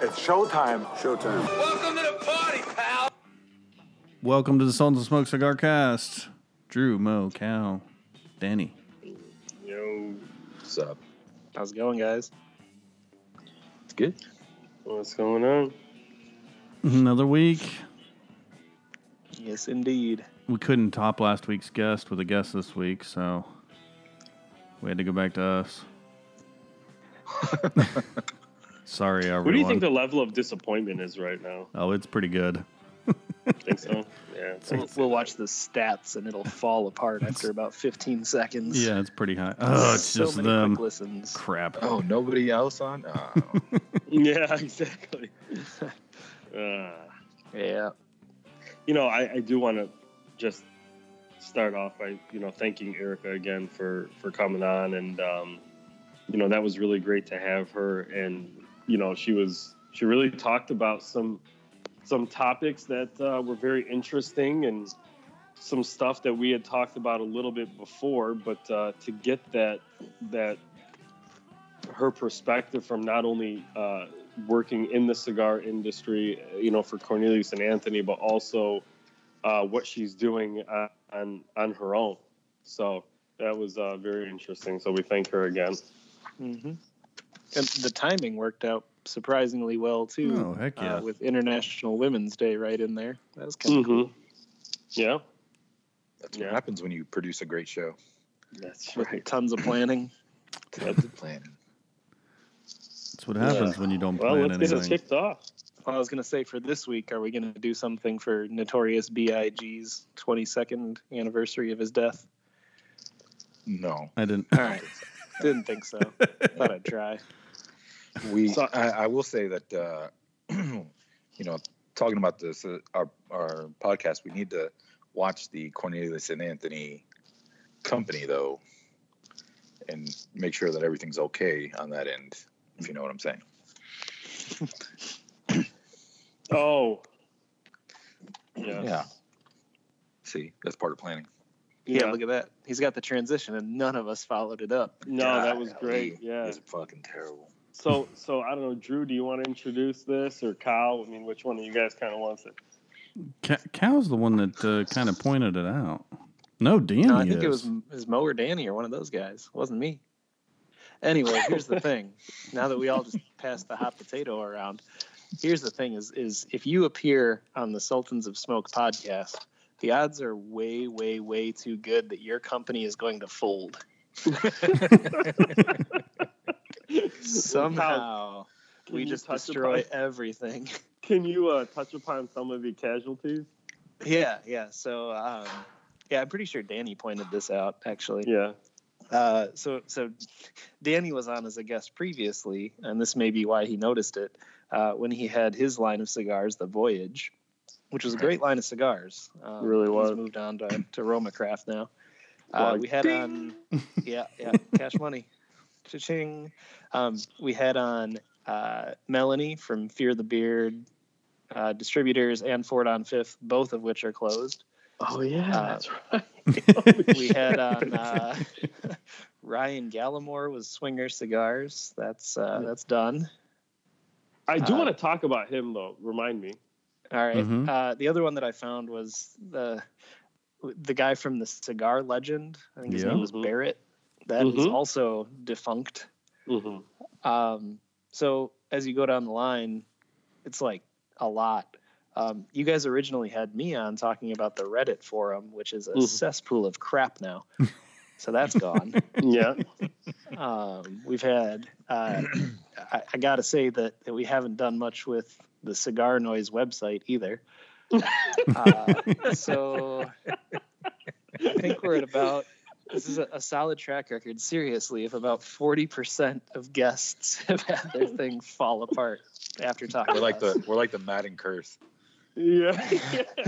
It's showtime. Showtime. Welcome to the party, pal. Welcome to the Sultans of Smoke Cigar Cast. Drew, Mo, Cal, Danny. Yo, What's up? How's it going, guys? It's good. what's going on? Another week. Yes, indeed. We couldn't top last week's guest with a guest this week, so we had to go back to us. Sorry, everyone. What do you think the level of disappointment is right now? oh, it's pretty good. Think so? Yeah. We'll, we'll watch the stats and it'll fall apart after about 15 seconds. Yeah, it's pretty high. Oh, it's so just many them. quick listens. Crap. Oh, nobody else on? Oh. Yeah, exactly. uh, Yeah. you know, I, I do want to just start off by you know thanking Erica again for for coming on, and um, you know that was really great to have her, and you know she was she really talked about some some topics that uh, were very interesting and some stuff that we had talked about a little bit before, but uh, to get that that her perspective from not only uh, working in the cigar industry, you know, for Cornelius and Anthony, but also uh, what she's doing on on her own. So that was uh, very interesting. So we thank her again. hmm And the timing worked out surprisingly well, too. Oh, heck yeah. uh, with International Women's Day right in there. That was kind of cool. Mhm. Yeah, That's what happens when you produce a great show. that's With right. tons of planning. Tons of planning. That's what happens when you don't Well, plan let's get it kicked off. Well, I was going to say for this week, are we going to do something for Notorious B.I.G.'s 22nd anniversary of his death? No. I didn't. All right. Didn't think so. Thought I'd try. We, So- I, I will say that, uh, you know, talking about this, uh, our, our podcast, we need to watch the Cornelius and Anthony company, though, and make sure that everything's okay on that end, if you know what I'm saying. Oh, yeah. Yeah. See, that's part of planning. Yeah, Yeah. look at that. He's got the transition, and none of us followed it up. No, that was great. Yeah. It's fucking terrible. So, so I don't know, Drew. Do you want to introduce this or Kyle? I mean, which one of you guys kind of wants it? Ca- Cal's the one that uh, kind of pointed it out. No, Danny No, I think is. it was, it was Mo or Danny or one of those guys. It wasn't me. Anyway, here's the thing. Now that we all just passed the hot potato around, here's the thing: is is if you appear on the Sultans of Smoke podcast, the odds are way, way, way too good that your company is going to fold somehow. Can we just destroy upon- everything. Can you uh, touch upon some of the casualties? yeah, yeah. So, um, yeah, I'm pretty sure Danny pointed this out actually. Yeah. Uh, so so Danny was on as a guest previously, and this may be why he noticed it uh, when he had his line of cigars, the Voyage, which was a great line of cigars. Um, Really was. He's moved on to to Roma Craft now. Uh, we had on, yeah, yeah, cash money, cha-ching. Um, we had on uh, Melanie from Fear the Beard uh, distributors and Ford on Fifth, both of which are closed. Oh yeah, Uh, that's right. we had on uh, Ryan Gallimore was Swinger Cigars. That's uh, that's done. I do uh, want to talk about him though. Remind me. All right. Mhm. Uh, the other one that I found was the the guy from the Cigar Legend. I think his Yeah. name was Mhm. Barrett. That is Mhm. also defunct. Mm-hmm. Um, so as you go down the line, it's like a lot. Um, you guys originally had me on talking about the Reddit forum, which is a Mhm. cesspool of crap now. so that's gone. Yeah. Um, we've had, uh, I, I got to say that, that we haven't done much with the Cigar Noise website either. Uh, so I think we're at about, this is a, a solid track record, seriously, if about 40% of guests have had their thing fall apart after talking We're like us. the we're like the Madden curse. Yeah.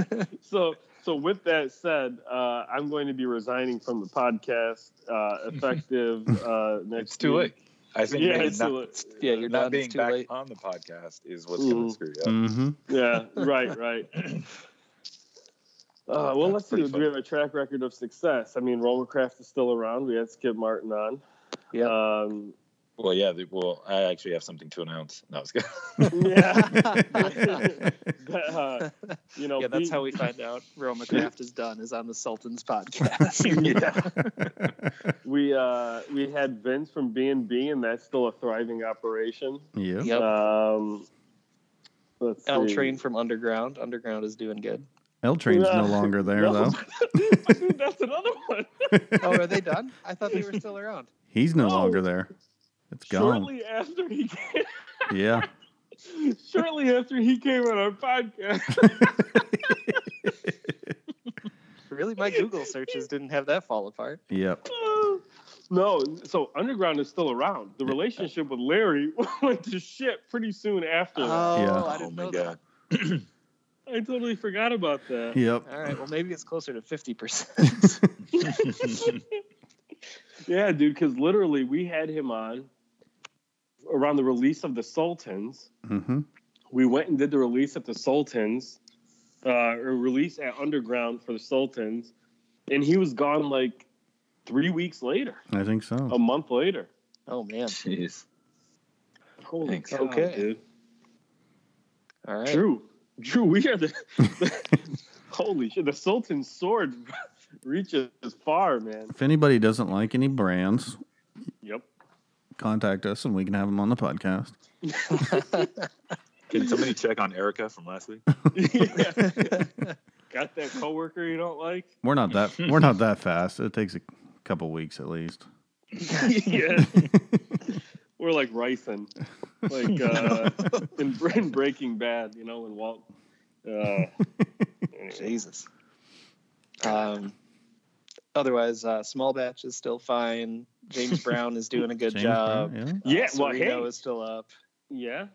so so with that said, uh, I'm going to be resigning from the podcast uh, effective uh, next. It's too week. late. I think Yeah, it's not, too late. Yeah, you're not done. being too back late. on the podcast is what's going to screw you up. Mm-hmm. Yeah, right, right. Uh, well, That's let's see. pretty Do we have a track record of success? I mean, Roma Craft is still around. We had Skip Martin on. Yeah. Um, Well, yeah. The, well, I actually have something to announce. No, it's good. Yeah. But, uh, you know, yeah, that's be- how we find out Roma Craft is done is on the Sultan's podcast. yeah. we uh we had Vince from B and B, and that's still a thriving operation. yeah. Yep. Um, let's L see. Train from Underground. Underground is doing good. L Train's no Yeah. longer there No. though. Dude, that's another one. Oh, are they done? I thought they were still around. He's no No. longer there. It's gone. Shortly after he came, Yeah. shortly after he came on our podcast. Really, my Google searches didn't have that fall apart. Yep. no, so Underground is still around. The relationship with Larry went to shit pretty soon after. Oh, Yeah. I oh didn't my know god. that. I totally forgot about that. Yep. All right, well maybe it's closer to fifty percent. Yeah, dude, because literally we had him on around the release of the Sultans. Mm-hmm. We went and did the release at the Sultans, uh, or release at Underground for the Sultans, and he was gone like three weeks later, I think so. a month later. Oh man. Jeez. Holy Thanks. cow, Okay. dude. All right. Drew, Drew, we are the, holy shit. The Sultan's sword reaches far, man. If anybody doesn't like any brands, Yep. Contact us and we can have them on the podcast. Can somebody check on Erica from last week? Got that coworker you don't like? We're not that we're not that fast. It takes a couple weeks at least. yeah. We're like ricin, like uh, in, in Breaking Bad, you know, when Walt. Uh. Jesus. Um, otherwise, uh, small batch is still fine. James Brown is doing a good James job. Brown, yeah. Yeah, Uh, well, Cerrito hey. is still up. yeah.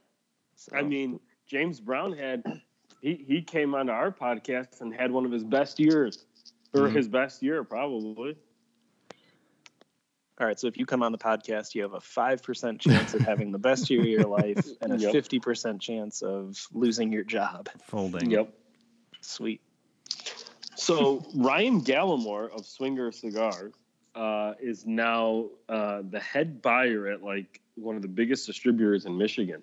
So. I mean, James Brown had he he came onto our podcast and had one of his best years, or Mhm. his best year probably. all right. So if you come on the podcast, you have a five percent chance of having the best year of your life and a Yep. fifty percent chance of losing your job. Folding. Yep. Sweet. So Ryan Gallimore of Swinger Cigars uh, is now uh, the head buyer at like one of the biggest distributors in Michigan.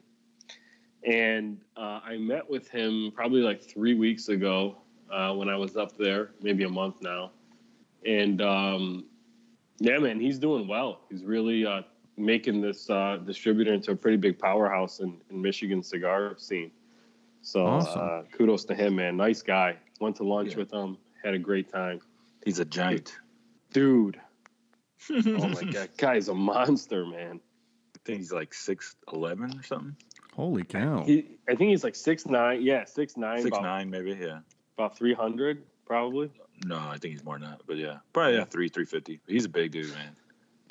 And uh, I met with him probably like three weeks ago uh, when I was up there, maybe a month now. And um, yeah, man, he's doing well. He's really uh, making this uh, distributor into a pretty big powerhouse in, in Michigan cigar scene. So Awesome. uh, kudos to him, man. Nice guy. Went to lunch Yeah. with him. Had a great time, He's a giant. dude. Oh my god, guy's a monster, man. I think he's like six eleven or something. Holy cow. He, I think he's like six nine. Yeah, six nine. Six about, nine maybe. Yeah. about three hundred, probably. No, I think he's more than that. But yeah, probably yeah three three fifty. He's a big dude, man.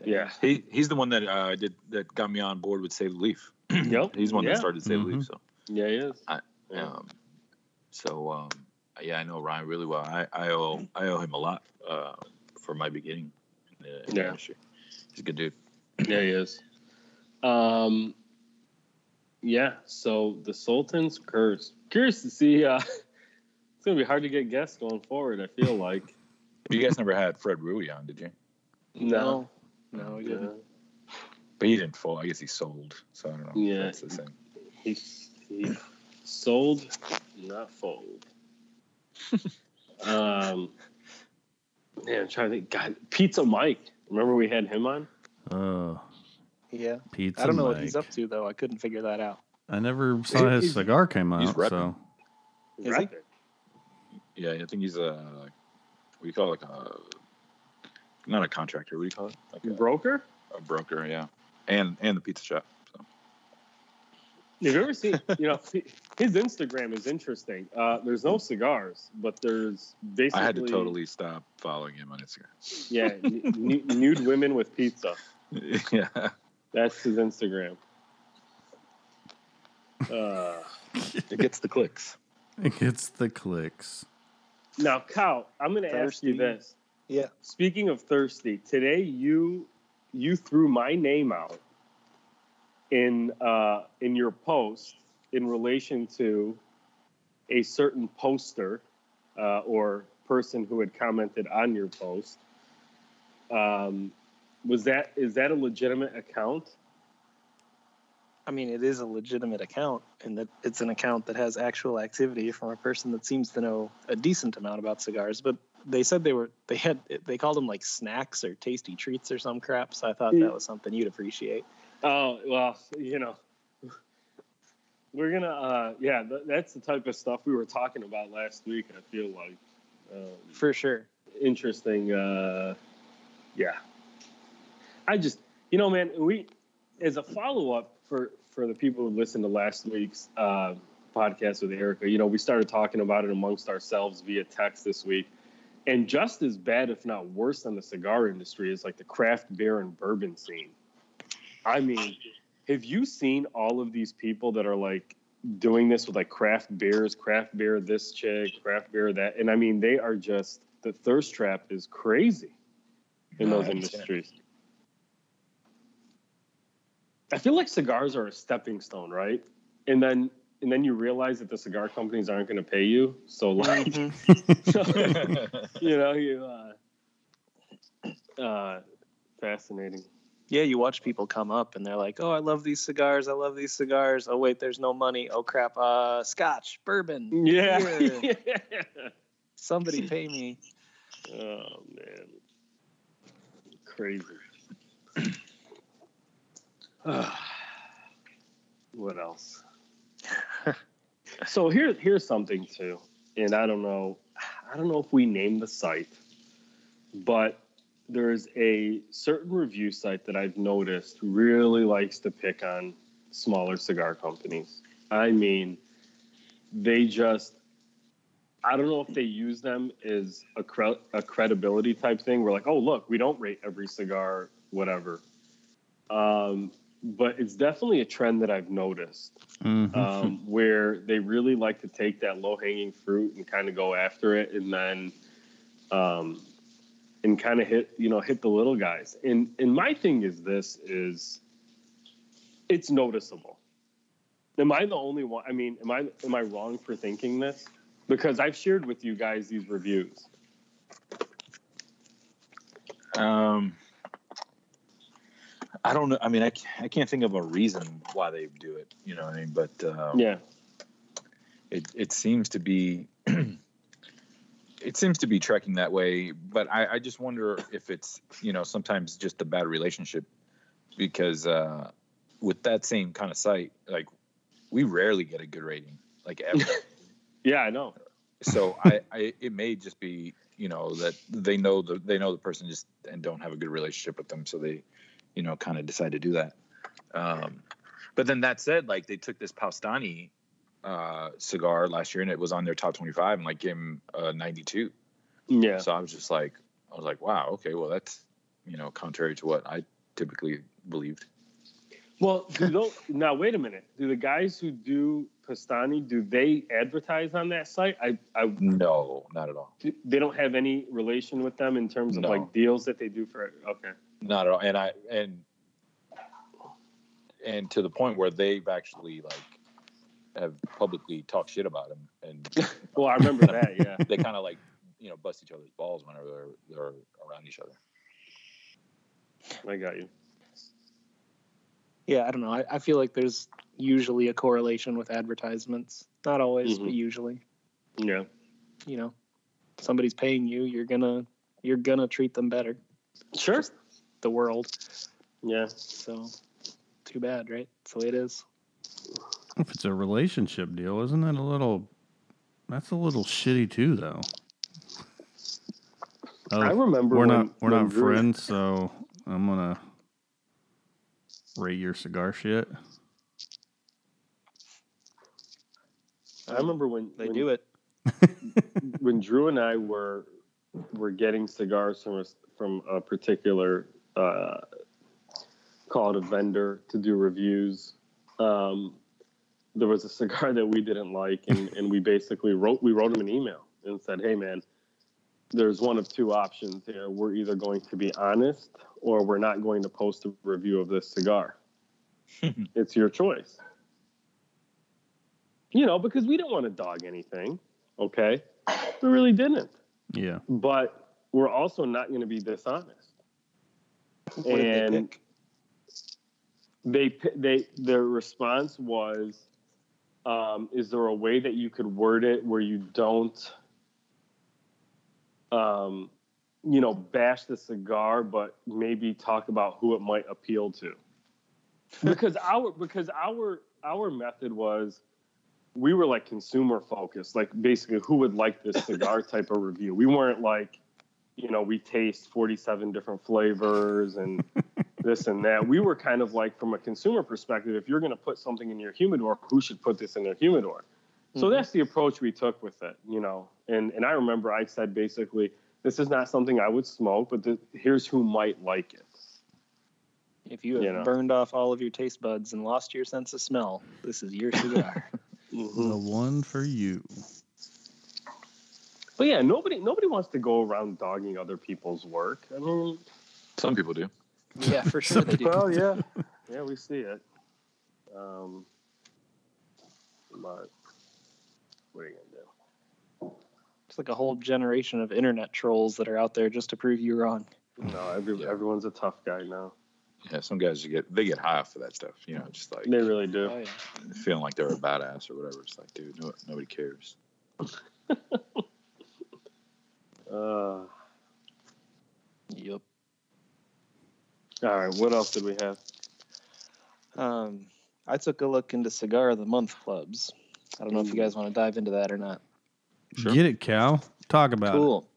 Yeah. He he's the one that uh, did that got me on board with Save the Leaf. Yep. He's the one Yeah. that started Save the Mhm. Leaf. So Yeah, he is. I- Yeah. Um, so um, yeah, I know Ryan really well. I, I owe I owe him a lot uh, for my beginning in the, in the Yeah. industry. He's a good dude. Yeah, he is. Um, yeah. So the Sultan's curse. Curious to see. Uh, it's gonna be hard to get guests going forward. I feel like. You guys never had Fred Rui on, did you? No. No, we Yeah. didn't. But he didn't fold. I guess he sold. So I don't know. Yeah. if That's the same. He, he sold, not fold. um, yeah, I'm trying to think. God, Pizza Mike. Remember we had him on? Uh, Yeah. pizza. I don't know what he's up to though. I couldn't figure that out. I never saw his He's- cigar came he's out. repping. So He's Is right he? Yeah, I think he's a what do you call it? Like a not a contractor. What do you call it? Like a, Broker? a broker. Yeah, and and the pizza shop. So. Have you ever seen? You know, his Instagram is interesting. Uh, there's no cigars, but there's basically I had to totally stop following him on Instagram. yeah n- n- nude women with pizza. yeah. That's his Instagram. Uh, It gets the clicks. it gets the clicks. now, Kyle, I'm going to ask you this. Yeah. Speaking of thirsty, today you you threw my name out in uh, in your post in relation to a certain poster uh, or person who had commented on your post. Um, was that is that a legitimate account? I mean, it is a legitimate account, and that it's an account that has actual activity from a person that seems to know a decent amount about cigars. But they said they were they had they called them like snacks or tasty treats or some crap. So I thought that was something you'd appreciate. Oh well, you know, we're gonna. uh Yeah, th- that's the type of stuff we were talking about last week. I feel like um, For sure. interesting. uh Yeah, I just, you know, man, we as a follow up for for the people who listened to last week's uh, podcast with Erica. You know, we started talking about it amongst ourselves via text this week. And just as bad, if not worse, than the cigar industry is like the craft beer and bourbon scene. I mean, have you seen all of these people that are like doing this with like craft beers, craft beer this chick, craft beer that? And I mean, they are just the thirst trap is crazy in No, those I haven't seen it. industries. I feel like cigars are a stepping stone, right? And then and then you realize that the cigar companies aren't going to pay you. So like, you know, you uh, uh, fascinating. Yeah, you watch people come up and they're like, "Oh, I love these cigars. I love these cigars. Oh wait, there's no money. Oh crap. Uh, Scotch, bourbon. Yeah. Yeah. Somebody pay me." oh man, crazy. what else? so here, here's something too, and I don't know, I don't know if we named the site, but there's a certain review site that I've noticed really likes to pick on smaller cigar companies. I mean, they just I don't know if they use them as a, cre- a credibility type thing. We're like, oh, look, we don't rate every cigar, whatever. Um, but it's definitely a trend that I've noticed Mhm. um, where they really like to take that low hanging fruit and kind of go after it and then um, and kind of hit you know hit the little guys and and my thing is this is it's noticeable am i the only one i mean am i am i wrong for thinking this because i've shared with you guys these reviews Um, I don't know. I mean, I, I can't think of a reason why they do it. You know what I mean? But um, yeah it it seems to be it seems to be trekking that way. But I, I just wonder if it's you know sometimes just a bad relationship because uh, with that same kind of site, like we rarely get a good rating, like ever. yeah i know so I, I it may just be you know that they know the they know the person just and don't have a good relationship with them so they you know kind of decide to do that um but then that said like they took this Powstanie uh cigar last year and it was on their top 25 and like gave him a 92 yeah so i was just like i was like wow okay well that's you know contrary to what i typically believed Well, do those, now wait a minute. Do the guys who do Powstanie do they advertise on that site? I, I no not at all they don't have any relation with them in terms of No. like deals that they do for. Okay. not at all and i and and to the point where they've actually like have publicly talked shit about him and Well, I remember that. Yeah. they kind of like you know bust each other's balls whenever they're they're around each other I got you. Yeah, I don't know. I, I feel like there's usually a correlation with advertisements. Not always, but Mhm. usually. Yeah. You know, somebody's paying you, you're gonna you're gonna treat them better. Sure. The world. Yeah. So too bad, right? That's the way it is. If it's a relationship deal, isn't that a little? That's a little shitty too, though. Oh, I remember we're when, not we're when not Drew- friends, so I'm gonna rate your cigar shit. I remember when They when, do it. when Drew and I were were getting cigars from a, from a particular uh, call it a vendor to do reviews. Um, there was a cigar that we didn't like, and, and we basically wrote we wrote him an email and said, "Hey, man, there's one of two options here. We're either going to be honest, or we're not going to post a review of this cigar. it's your choice." You know, because we didn't want to dog anything. Okay, we really didn't Yeah, but we're also not going to be dishonest. What did they And- pick? they they their response was, um, "Is there a way that you could word it where you don't, um, you know, bash the cigar, but maybe talk about who it might appeal to?" Because our because our our method was, we were like consumer focused, like basically who would like this cigar type of review. We weren't like, you know, we taste forty seven different flavors and this and that. We were kind of like from a consumer perspective, if you're going to put something in your humidor, who should put this in their humidor? So Mhm. that's the approach we took with it, you know. And and I remember I said basically, this is not something I would smoke, but th- here's who might like it. If you have You know. burned off all of your taste buds and lost your sense of smell, this is your cigar. The one for you. But yeah, nobody nobody wants to go around dogging other people's work. I mean, Some people do. Yeah, for sure they do. well, yeah, yeah, we see it. Um, but what are you gonna do? It's like a whole generation of internet trolls that are out there just to prove you wrong. No, every, Yeah. everyone's a tough guy now. Yeah, some guys get they get high off of that stuff. You know, just like They really do. Oh, yeah. feeling like they're a badass or whatever. It's like, dude, no, nobody cares. Uh, Yep. All right, what else did we have? Um, I took a look into cigar of the month clubs. I don't know if you guys want to dive into that or not. Sure. Get it, Cal. Talk about cool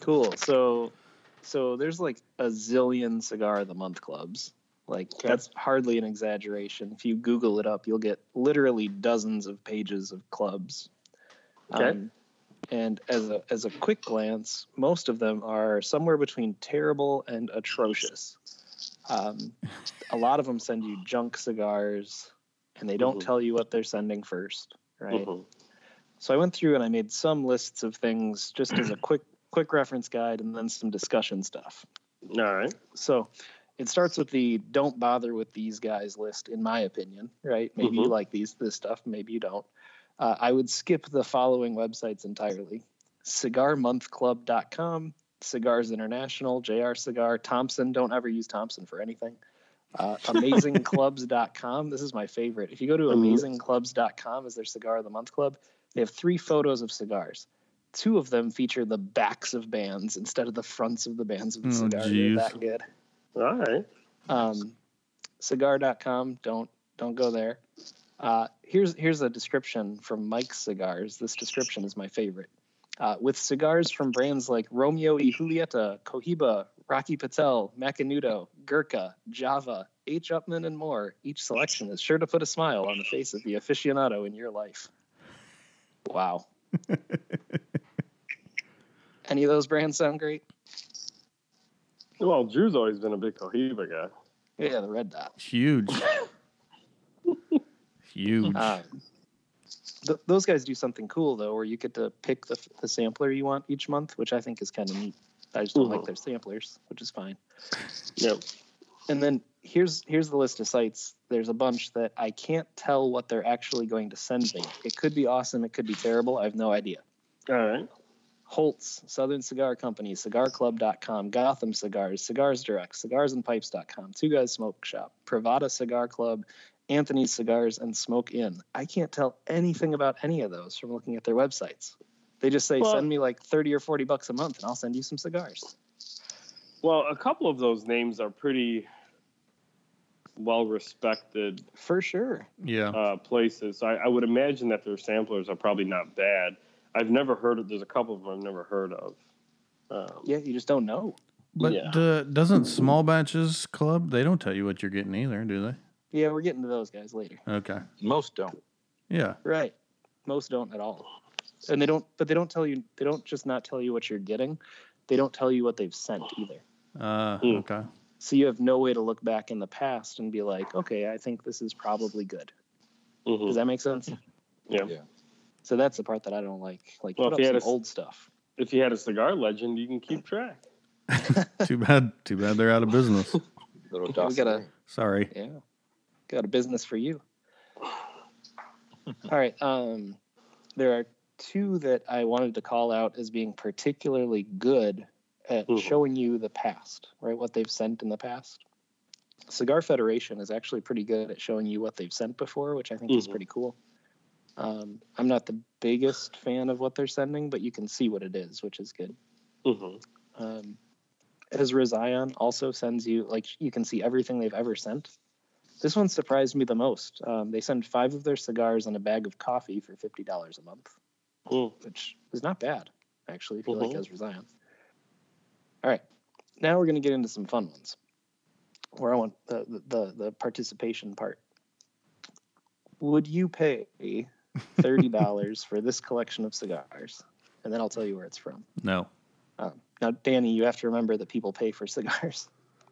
cool so so there's like a zillion cigar of the month clubs like Okay. that's hardly an exaggeration if you google it up you'll get literally dozens of pages of clubs Um, Okay. and as a as a quick glance most of them are somewhere between terrible and atrocious um, a lot of them send you junk cigars and they don't Mhm. tell you what they're sending first right Mhm. so I went through and I made some lists of things just as a quick quick reference guide and then some discussion stuff. All right. So it starts with the don't bother with these guys list, in my opinion, right? Maybe you Mhm. like these this stuff, maybe you don't. Uh, I would skip the following websites entirely: cigarmonthclub.com, Cigars International, JR Cigar, Thompson. Don't ever use Thompson for anything. Uh, amazingclubs.com. This is my favorite. If you go to Mhm. amazingclubs.com as their cigar of the month club, they have three photos of cigars. Two of them feature the backs of bands instead of the fronts of the bands of the Oh, cigar. They're that good. All right. Um, cigar.com. Don't don't go there. Uh, here's here's a description from Mike's Cigars. This description is my favorite. Uh, with cigars from brands like Romeo y Julieta, Cohiba, Rocky Patel, Macanudo, Gurkha, Java, H. Upmann, and more, each selection is sure to put a smile on the face of the aficionado in your life. Wow. Any of those brands sound great? Well, Drew's always been a big Cohiba guy. Yeah, the red dot. Huge. Huge. Um, th- those guys do something cool though, where you get to pick the, the sampler you want each month, which I think is kind of neat. I just don't like Mhm. their samplers, which is fine. Yep. And then here's here's the list of sites. There's a bunch that I can't tell what they're actually going to send me. It could be awesome. It could be terrible. I have no idea. All right. Holt's, Southern Cigar Company, CigarClub.com, Gotham Cigars, Cigars Direct, CigarsandPipes.com, Two Guys Smoke Shop, Privada Cigar Club, Anthony's Cigars, and Smoke Inn. I can't tell anything about any of those from looking at their websites. They just say, Well- send me like 30 or 40 bucks a month and I'll send you some cigars. Well, a couple of those names are pretty well respected For sure. yeah. uh, places. So I, I would imagine that their samplers are probably not bad. I've never heard of. There's a couple of them I've never heard of. Um, Yeah, you just don't know. But yeah. the, doesn't Small Batches Club, they don't tell you what you're getting either, do they? Yeah, we're getting to those guys later. Okay. Most don't. Yeah. Right. Most don't at all. And they don't, but they don't tell you, they don't just not tell you what you're getting. They don't tell you what they've sent either. Uh, Hmm. okay. So you have no way to look back in the past and be like, okay, I think this is probably good. mhm. Does that make sense? Yeah. Yeah. So that's the part that I don't like. Like, Well, put if you up had some a s- old stuff. If you had a cigar legend, you can keep track. Too bad. Too bad they're out of business. Little We gotta- Sorry. Yeah. Got a business for you. All right. Um, there are two that I wanted to call out as being particularly good at Mhm. showing you the past, right? What they've sent in the past. Cigar Federation is actually pretty good at showing you what they've sent before, which I think is Mhm. pretty cool. Um, I'm not the biggest fan of what they're sending, but you can see what it is, which is good. hmm Um, Ezra Zion also sends you like you can see everything they've ever sent. This one surprised me the most. Um, they send five of their cigars and a bag of coffee for fifty dollars a month, Mm. which is not bad actually if you like Mhm. Ezra Zion. All right, now we're gonna get into some fun ones, where I want the the, the, the participation part. Would you pay thirty dollars for this collection of cigars? And then I'll tell you where it's from. No. Um, now, Danny, you have to remember that people pay for cigars.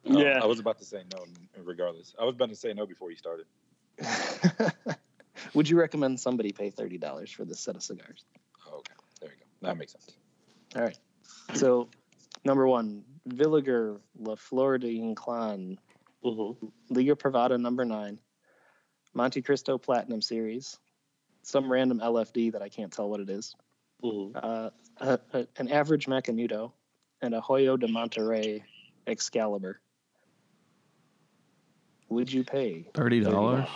Oh, Yeah. I was about to say no, regardless. I was about to say no before you started. Would you recommend somebody pay thirty dollars for this set of cigars? Oh, okay, there you go. That makes sense. All right. So, number one, Villiger La Florida de Inclán, hmm Liga Privada number nine, Montecristo Platinum Series, some random LFD that I can't tell what it is, hmm uh, a, a, an average Macanudo, and a Hoyo de Monterrey Excalibur. Would you pay Thirty dollars?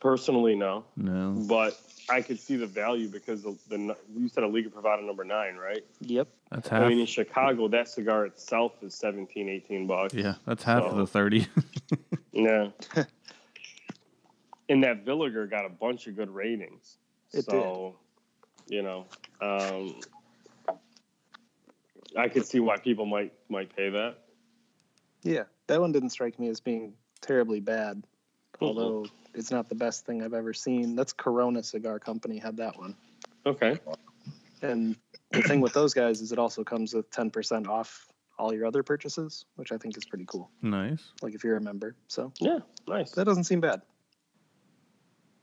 Personally, no, No. but I could see the value because the, the you said a Liga Privada number nine, right? Yep. That's half. I mean, in Chicago, that cigar itself is 17, 18 bucks. yeah, that's half of the thirty. Yeah. and that Villiger got a bunch of good ratings. It so, you know, um, I could see why people might might pay that. Yeah, that one didn't strike me as being terribly bad, Mhm. although it's not the best thing I've ever seen. That's Corona Cigar Company had that one, Okay. and the thing with those guys is it also comes with ten percent off all your other purchases, which I think is pretty cool. nice. Like if you're a member, so Yeah. Nice. that doesn't seem bad.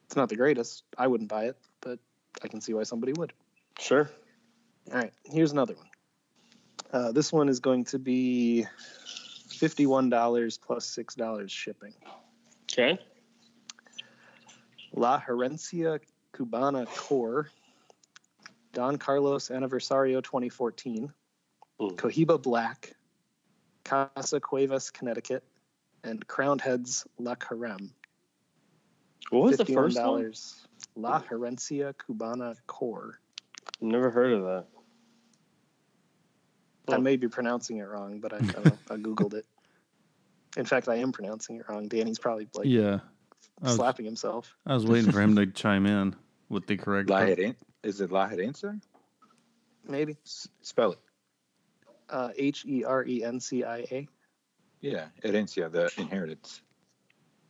It's not the greatest. I wouldn't buy it, but I can see why somebody would. Sure. All right, here's another one. Uh, this one is going to be fifty-one dollars plus plus six dollars shipping. Okay. La Herencia Cubana Core, Don Carlos Aniversario 2014, Mm. Cohiba Black, Casa Cuevas, Connecticut, and Crowned Heads La Carême. What was the first one? $51. La Herencia Cubana Core. Never heard of that. I may be pronouncing it wrong, but I, I, don't know, I googled it. In fact, I am pronouncing it wrong. Danny's probably like Yeah. I was, slapping himself. I was waiting for him to chime in with the correct. La Heren- is it La Herencia? Maybe S- Spell it. uh, H E R E N C I A. Yeah, Herencia, the inheritance.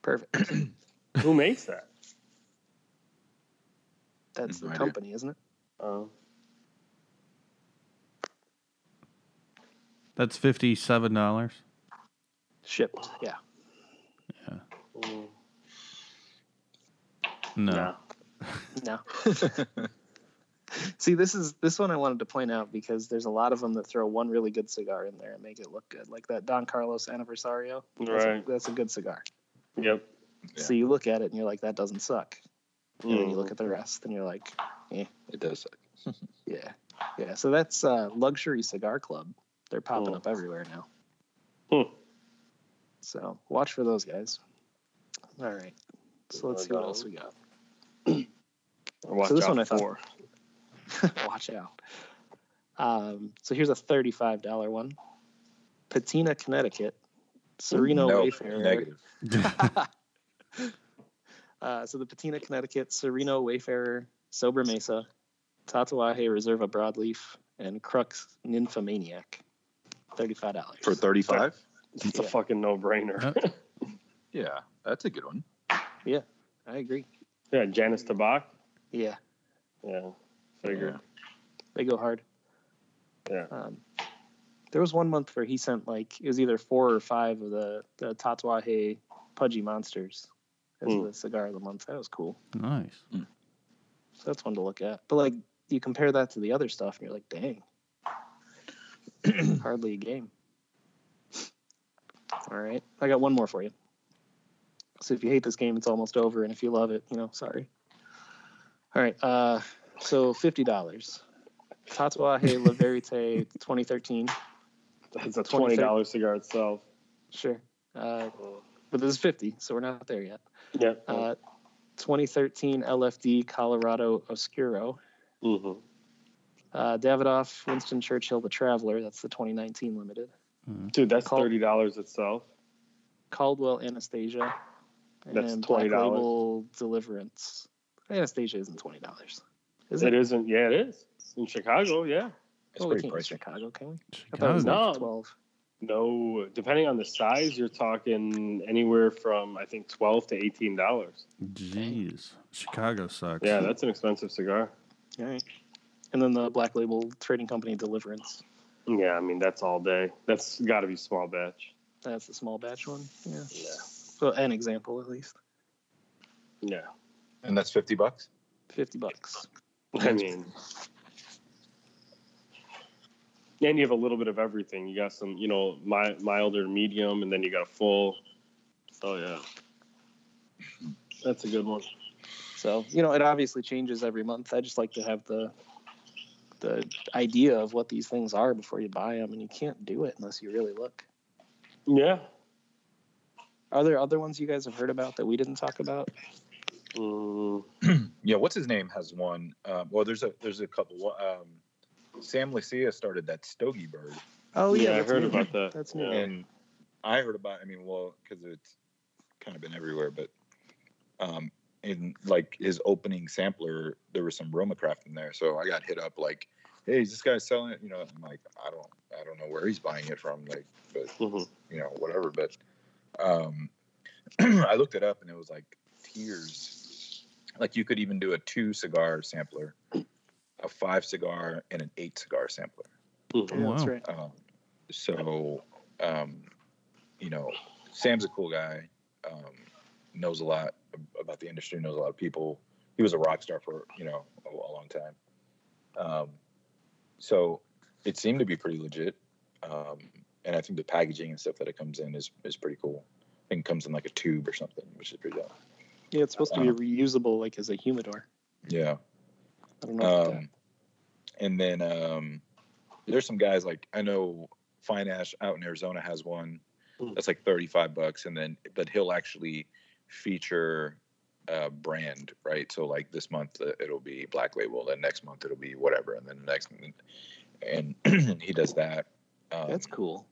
Perfect. Who makes that? That's No the idea. company, isn't it? Oh. That's fifty-seven dollars. Shipped. Yeah. Mm, No. nah. No. See, this is this one I wanted to point out because there's a lot of them that throw one really good cigar in there and make it look good, like that Don Carlos Anniversario. That's, Right. a, that's a good cigar. Yep. Yeah. So you look at it and you're like, that doesn't suck. And then you Mm. look at the rest and you're like, eh. It does suck. yeah, yeah. So that's uh, Luxury Cigar Club. They're popping Mm. up everywhere now. Hmm. So watch for those guys. All right. So let's see what else we got. Watch So this out one I thought-. Watch out. Um, so here's a $35 one. Patina, Connecticut. Sereno no, Wayfarer. negative. Uh, so the Patina, Connecticut, Sereno Wayfarer, Sobremesa, Tatuaje Reserva Broadleaf, and Crux Nymphomaniac. $35. For 35? It's a fucking no brainer. Yeah, that's a good one. Yeah, I agree. yeah, Janice Tabak. Yeah, Yeah. Figured. they go hard. Yeah. Um, there was one month where he sent like it was either four or five of the the Tatuaje Pudgy Monsters as Hmm. the cigar of the month. That was cool. nice. So that's one to look at. But like you compare that to the other stuff, and you're like, dang, hardly a game. All right, I got one more for you. So if you hate this game, it's almost over, and if you love it, you know, sorry. All right, uh, so fifty dollars. Tatuaje La Verite 2013. That's a twenty dollars cigar itself. Sure. Uh, but this is 50, so we're not there yet. Yeah. Uh, 2013 LFD Colorado Oscuro. hmm Uh, Davidoff, Winston Churchill, The Traveler. That's the 2019 limited. Dude, that's Call- thirty dollars itself. Caldwell Anastasia. That's and Black $20. Deliverance. Anastasia isn't twenty dollars. Is It it? isn't. Yeah, it is. In Chicago, yeah. It's well, we pretty can't pricey. Chicago, can we? I thought it was No. like twelve. No, depending on the size, you're talking anywhere from I think twelve to eighteen dollars. Jeez, Chicago sucks. Yeah, that's an expensive cigar. All right. And then the Black Label Trading Company Deliverance. Yeah, I mean that's all day. That's got to be small batch. That's the small batch one. Yeah. Yeah, Well, an example at least. yeah. And that's fifty bucks. Fifty bucks. I mean, and you have a little bit of everything. You got some, you know, mi- mild or medium, and then you got a full. So yeah, that's a good one. So you know, it obviously changes every month. I just like to have the the idea of what these things are before you buy them, and you can't do it unless you really look. Yeah. Are there other ones you guys have heard about that we didn't talk about? Mm, Yeah, what's his name has one. Um, well, there's a there's a couple. Um, Sam Leccia started that Stogie Bird, Oh yeah, I heard new. about that. That's new. And I heard about. I mean, well, because it's kind of been everywhere, but um, in like his opening sampler, there was some Roma craft in there, so I got hit up like, "Hey, is this guy selling it?" You know, I'm like, I don't, I don't know where he's buying it from, like, but Mhm. you know, whatever. But um, I looked it up and it was like tiers. Like you could even do a two cigar sampler, a five cigar, and an eight cigar sampler. Mhm. Yeah, that's Wow. right. Um, so, um, you know, Sam's a cool guy. Um, knows a lot ab- about the industry. Knows a lot of people. He was a rock star for you know a, a long time. Um, so it seemed to be pretty legit. Um, and I think the packaging and stuff that it comes in is is pretty cool. I think it comes in like a tube or something, which is pretty dope. Yeah, it's supposed to be Um, reusable, like as a humidor. Yeah. I don't know. Um, and then um, there's some guys like I know Fine Ash out in Arizona has one Mm. that's like 35 bucks, and then but he'll actually feature a brand, right? So like this month uh, it'll be Black Label, then next month it'll be whatever, and then the next and he does that. Um, That's cool.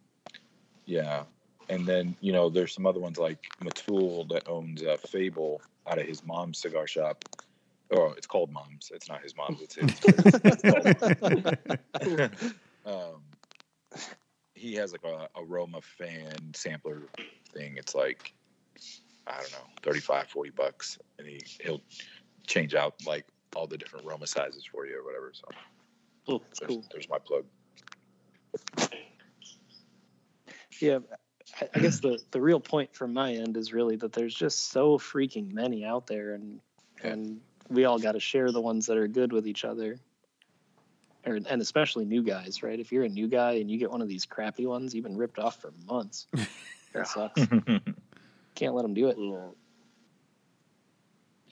yeah. And then, you know, there's some other ones like Matul that owns uh, Fable out of his mom's cigar shop. Oh, it's called Mom's. It's not his mom's. It's his. um, he has like a aroma fan sampler thing. It's like, I don't know, 35, 40 bucks. And he, he'll change out like all the different Roma sizes for you or whatever. So That's there's, cool. there's my plug. Yeah, I, I guess the the real point from my end is really that there's just so freaking many out there, and Yeah. and we all got to share the ones that are good with each other. Or, and especially new guys, right? If you're a new guy and you get one of these crappy ones, you've been ripped off for months. That sucks. Can't let them do it. Yeah.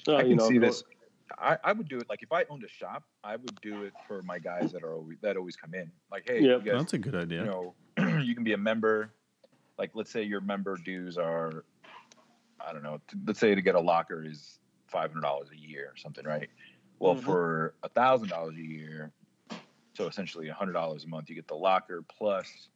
No, I you can know, see this. I, I would do it like if I owned a shop, I would do it for my guys that are always, that always come in. Like, hey, Yep. guys, That's a good idea. you know, you can be a member. Like, let's say your member dues are, I don't know, t- let's say to get a locker is five hundred dollars a year or something, right? Well, Mhm. for a thousand dollars a year, so essentially a hundred dollars a month, you get the locker plus,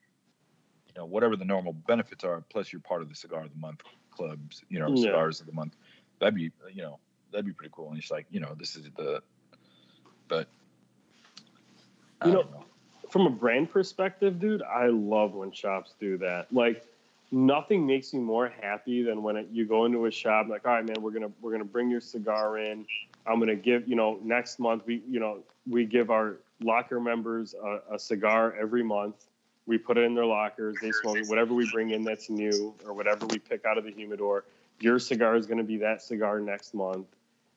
you know, whatever the normal benefits are, plus you're part of the cigar of the month clubs, you know, Yeah. cigars of the month. That'd be, you know, that'd be pretty cool. And it's like, you know, this is the, but I You know- know. from a brand perspective, dude, I love when shops do that. Like, nothing makes me more happy than when it, you go into a shop like, all right, man, we're gonna we're gonna bring your cigar in. I'm gonna give you know next month we you know we give our locker members a, a cigar every month. We put it in their lockers. They smoke it. Whatever we bring in that's new or whatever we pick out of the humidor. Your cigar is gonna be that cigar next month.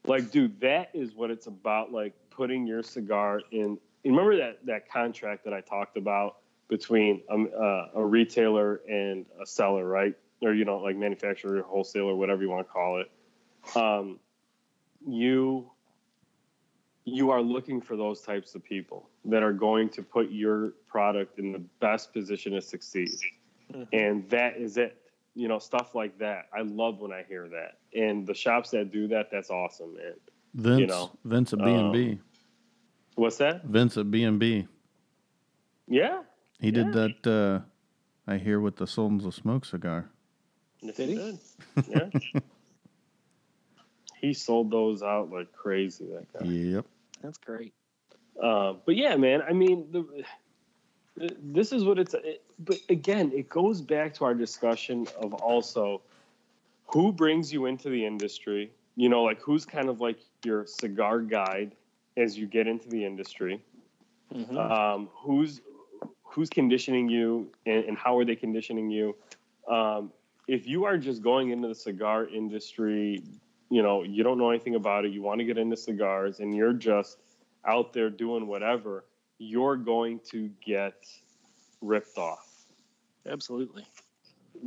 Like, dude, that is what it's about. Like putting your cigar in remember that that contract that I talked about between um, uh, a retailer and a seller, right? Or you know, like manufacturer, wholesaler, whatever you want to call it. Um, you you are looking for those types of people that are going to put your product in the best position to succeed, Mhm. and that is it. you know, stuff like that. I love when I hear that. And the shops that do that, that's awesome, man. Vince, know, Vince at B and B. What's that? Vince at B and B. Yeah. He did that. Uh, I hear with the Sultans of Smoke cigar. Yes, Did he he? Yeah. he sold those out like crazy. That guy. Yep. That's great. Uh, but yeah, man. I mean, the, this is what it's. It, but again, it goes back to our discussion of also who brings you into the industry. You know, like who's kind of like your cigar guide as you get into the industry. Mhm. Um, who's who's conditioning you, and, and how are they conditioning you? Um, if you are just going into the cigar industry, you know, you don't know anything about it, you want to get into cigars, and you're just out there doing whatever, you're going to get ripped off Absolutely.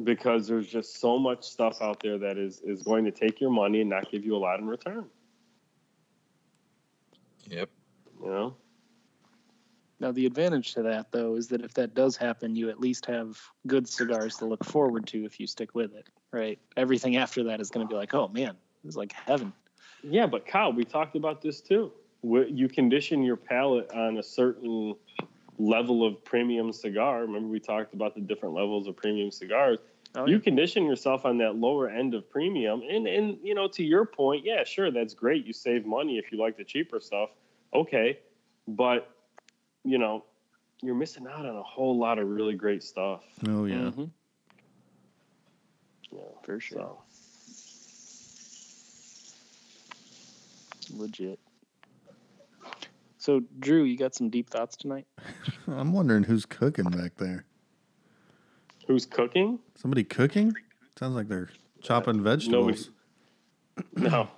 because there's just so much stuff out there that is is going to take your money and not give you a lot in return. Yep. You know, Now the advantage to that though is that if that does happen, you at least have good cigars to look forward to if you stick with it, right? Everything after that is going to be like, oh man, it's like heaven. yeah. But Kyle, we talked about this too. Wh- You condition your palate on a certain level of premium cigar. Remember, we talked about the different levels of premium cigars. Oh, you condition yourself on that lower end of premium and and you know to your point yeah sure that's great you save money if you like the cheaper stuff okay but you know you're missing out on a whole lot of really great stuff Oh yeah. mm-hmm. you know, For sure. so. Legit. So Drew, you got some deep thoughts tonight? I'm wondering who's cooking back there. who's cooking Somebody cooking? Sounds like they're chopping vegetables. no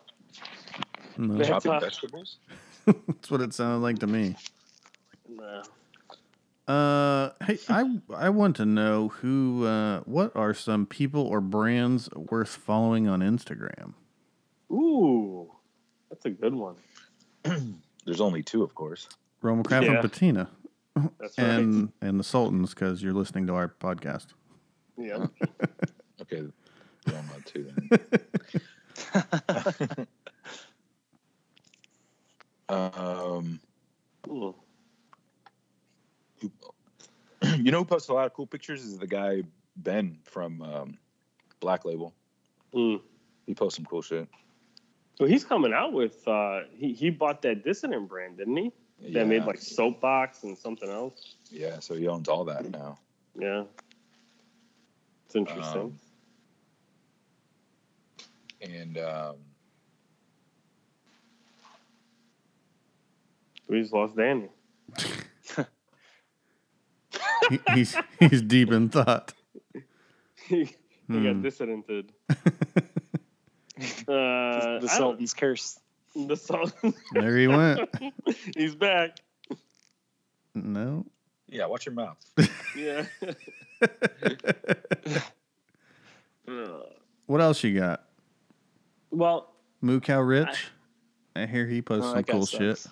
No, That's Chopping vegetables. that's what it sounded like to me. no Uh, hey, I I want to know who, uh, what are some people or brands worth following on Instagram? ooh that's a good one There's only two, of course. Roma Craft Yeah. and Patina, that's right and and the Sultans because you're listening to our podcast. yeah Okay, Roma two then. um, Ooh. who- you know who posts a lot of cool pictures is the guy Ben from um, Black Label. Mm. He posts some cool shit. Well, he's coming out with uh he, he bought that Dissident brand, didn't he? That yeah, made like soapbox and something else. yeah, so he owns all that now. Yeah. It's interesting. Um, and um, we just lost Danny. He, he's he's deep in thought. he he Hmm. got dissidented. uh, the Sultan's curse. The Sultan. There he went. He's back. No. yeah, watch your mouth. Yeah. What else you got? well, Moo Cow Rich. I hear he posts Oh, some that guy cool sucks. shit.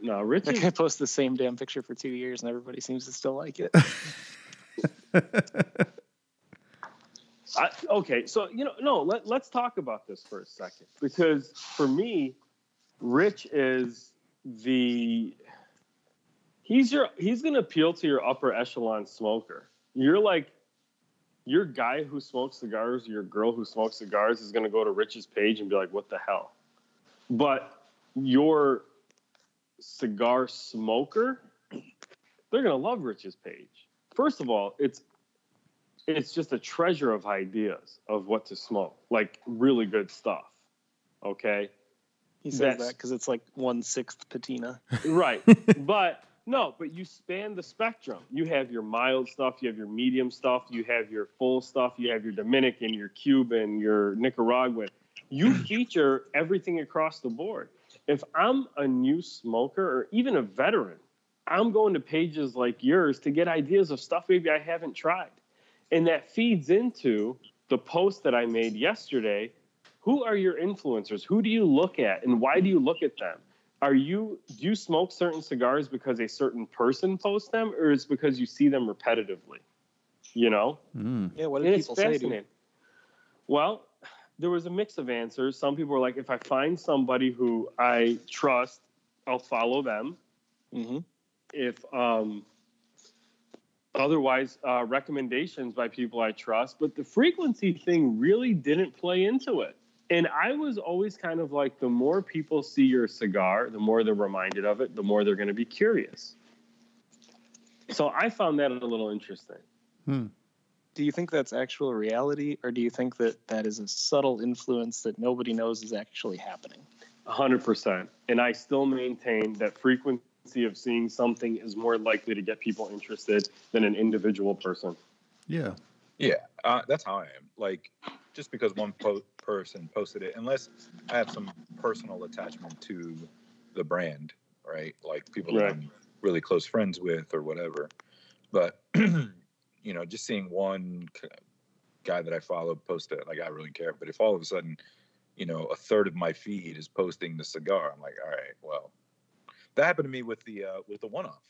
no, Rich That is guy posted the same damn picture for two years, and everybody seems to still like it. I, okay, so you know, no, let, let's talk about this for a second because for me, Rich is the he's your he's going to appeal to your upper echelon smoker. You're like your guy who smokes cigars, your girl who smokes cigars is going to go to Rich's page and be like, "What the hell?" But your cigar smoker, they're going to love Rich's page. First of all, it's it's just a treasure of ideas of what to smoke, like really good stuff. Okay, He says That's- that because it's like one sixth patina. right, but no, but you span the spectrum. You have your mild stuff, you have your medium stuff, you have your full stuff, you have your Dominican, your Cuban, your Nicaraguan. You feature everything across the board. If I'm a new smoker or even a veteran, I'm going to pages like yours to get ideas of stuff maybe I haven't tried. And that feeds into the post that I made yesterday. Who are your influencers? Who do you look at and why do you look at them? Are you do you smoke certain cigars because a certain person posts them or is it because you see them repetitively? You know, Mm. Yeah, what did it's people say? To. Well, there was a mix of answers. Some people were like, if I find somebody who I trust, I'll follow them. hmm If um, otherwise, uh, recommendations by people I trust. But the frequency thing really didn't play into it. And I was always kind of like, the more people see your cigar, the more they're reminded of it, the more they're going to be curious. So I found that a little interesting. Hmm. Do you think that's actual reality, or do you think that that is a subtle influence that nobody knows is actually happening? hundred percent. And I still maintain that frequency of seeing something is more likely to get people interested than an individual person. Yeah. Yeah, uh, that's how I am. Like, just because one po- person posted it, unless I have some personal attachment to the brand, right? Like people that I'm really close friends with or whatever. But you know, just seeing one guy that I follow post it, like I really care. But if all of a sudden, you know, a third of my feed is posting the cigar, I'm like, all right, well, that happened to me with the uh, with the one off.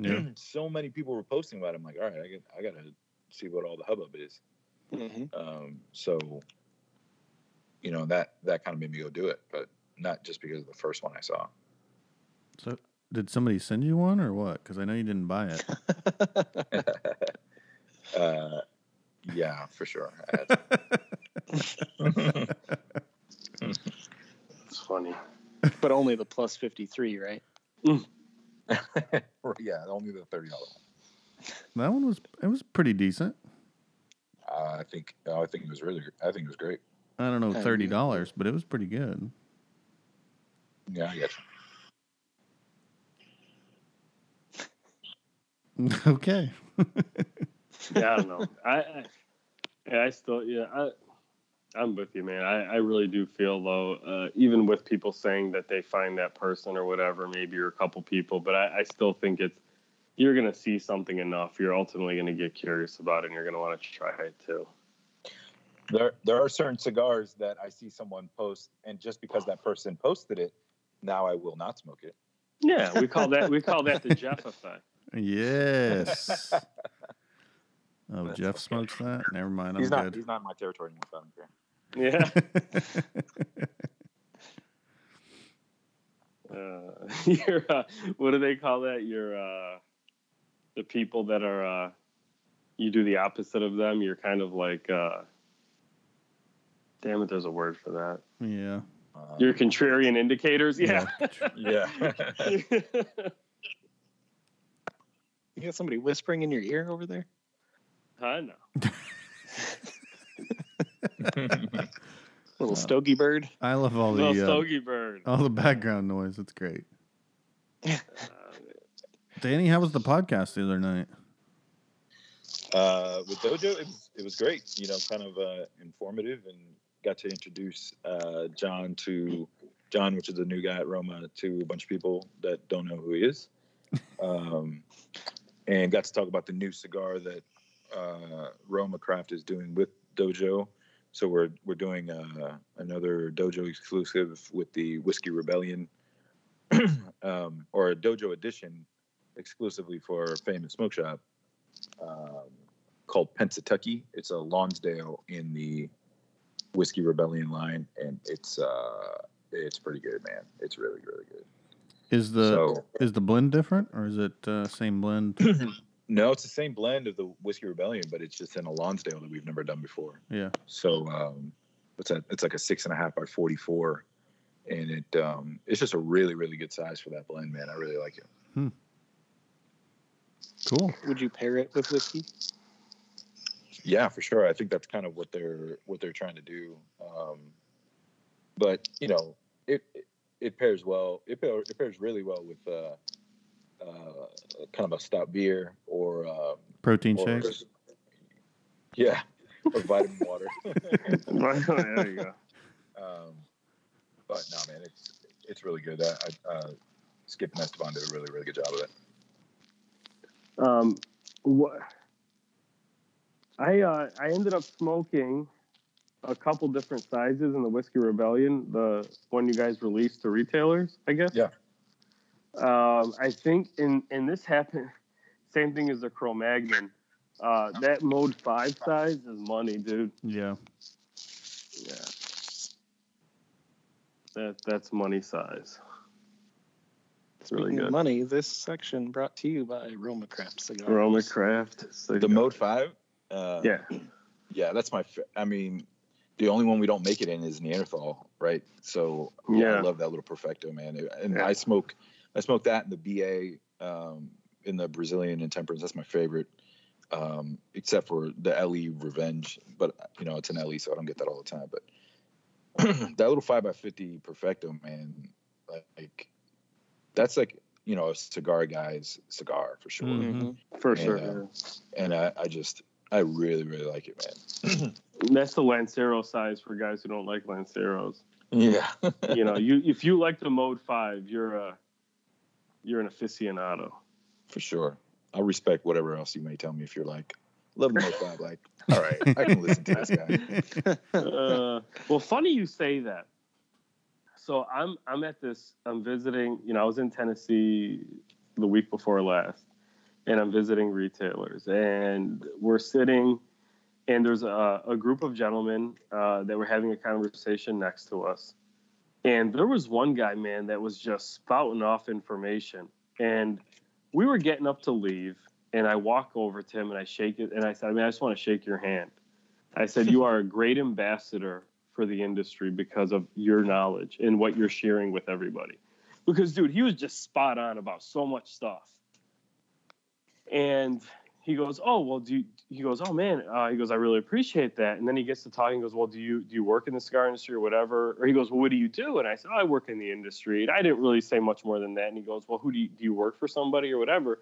Yeah. so many people were posting about it. I'm like, all right, I get, I gotta see what all the hubbub is. hmm Um, so, you know, that that kind of made me go do it, but not just because of the first one I saw. So, did somebody send you one or what? Because I know you didn't buy it. uh, yeah, for sure. I It's funny. but only the plus 53, right? to. yeah, only the thirty dollar that one was it was pretty decent. Uh, I think oh, I think it was really. I think it was great. I don't know thirty agree. dollars, but it was pretty good. Yeah, I get okay. Yeah, I don't know. I, I, yeah, I still, yeah, I, I'm with you, man. I, I really do feel though, uh, even with people saying that they find that person or whatever, maybe you're a couple people, but I, I still think it's you're gonna see something enough. You're ultimately gonna get curious about it, and you're gonna want to try it too. There, there are certain cigars that I see someone post, and just because that person posted it, now I will not smoke it. Yeah, we call that we call that the Jeff effect. Yes. Oh, That's Jeff okay. smokes that. Never mind. I'm he's not. good. He's not in my territory anymore. So I don't care. Yeah. Uh, you're uh, what do they call that? You're uh, the people that are uh, you do the opposite of them. You're kind of like uh, damn it. There's a word for that. yeah. Uh, You're contrarian indicators. Yeah. yeah. You got somebody whispering in your ear over there? I know. Little stogie bird. I love all the Little uh, stogie bird. all the background noise. It's great. Uh, Danny, how was the podcast the other night? uh, with Dojo, it was it was great. You know, kind of uh, informative, and got to introduce uh, John to John, which is a new guy at Roma, to a bunch of people that don't know who he is, um, and got to talk about the new cigar that uh, Roma Craft is doing with Dojo. So we're we're doing uh, another Dojo exclusive with the Whiskey Rebellion, um, or a Dojo edition exclusively for Famous Smoke Shop um, called Pensatucky. It's a Lonsdale in the Whiskey Rebellion line, and it's uh, it's pretty good, man. It's really really good. Is the so is the blend different or is it uh, same blend? no, it's the same blend of the Whiskey Rebellion, but it's just in a Lonsdale that we've never done before. yeah. So um, it's a it's like a six and a half by forty four, and it um, it's just a really really good size for that blend, man. I really like it. Cool. Would you pair it with whiskey? Yeah, for sure. I think that's kind of what they're what they're trying to do. Um, but you know, it it, it pairs well. It, pair, it pairs really well with uh, uh, kind of a stout beer or um, Protein or- shakes. Yeah, or vitamin water. there you go. um, but no, man, it's it's really good. I, I, uh, Skip and Esteban did a really really good job of it. Um, what I uh, I ended up smoking a couple different sizes in the Whiskey Rebellion, the one you guys released to retailers, I guess. Yeah. Um, I think in and this happened, same thing as the Cro-Magnon. Uh, that mode five size is money, dude. Yeah. Yeah. That that's money size. It's really Speaking of good. money, this section brought to you by Roma Craft Cigars. Roma Craft. Cigars. The Mode Five. Uh, Yeah. yeah, that's my. fa- I mean, the only one we don't make it in is Neanderthal, right? So I Yeah. love that little Perfecto, man. And Yeah. I smoke, I smoke that in the BA, um, in the Brazilian Intemperance. That's my favorite, um, except for the LE Revenge. But you know, it's an LE, so I don't get that all the time. But that little five x fifty Perfecto, man, like that's like you know a cigar guy's cigar for sure. Mhm. For Yeah. sure. And I, I just, I really, really like it, man. That's the Lancero size for guys who don't like Lanceros. Yeah. You know, you if you like the Mode Five, you're a you're an aficionado. For sure. I'll respect whatever else you may tell me if you're like, love the most vibe. Like, all right, I can listen to this guy. uh, well, funny you say that. So I'm I'm at this. I'm visiting. You know, I was in Tennessee the week before last, and I'm visiting retailers, and we're sitting, and there's a, a group of gentlemen uh, that were having a conversation next to us, and there was one guy, man, that was just spouting off information, and we were getting up to leave, and I walk over to him and I shake it, and I said, I mean, I just want to shake your hand. I said, You are a great ambassador for the industry because of your knowledge and what you're sharing with everybody. Because, dude, he was just spot on about so much stuff. And he goes, Oh, well, do you, he goes, Oh, man. Uh, he goes, I really appreciate that. And then he gets to talking, He goes, Well, do you, do you work in the cigar industry or whatever? Or he goes, Well, what do you do? And I said, Oh, I work in the industry. And I didn't really say much more than that. And he goes, Well, who do you, do you work for somebody or whatever?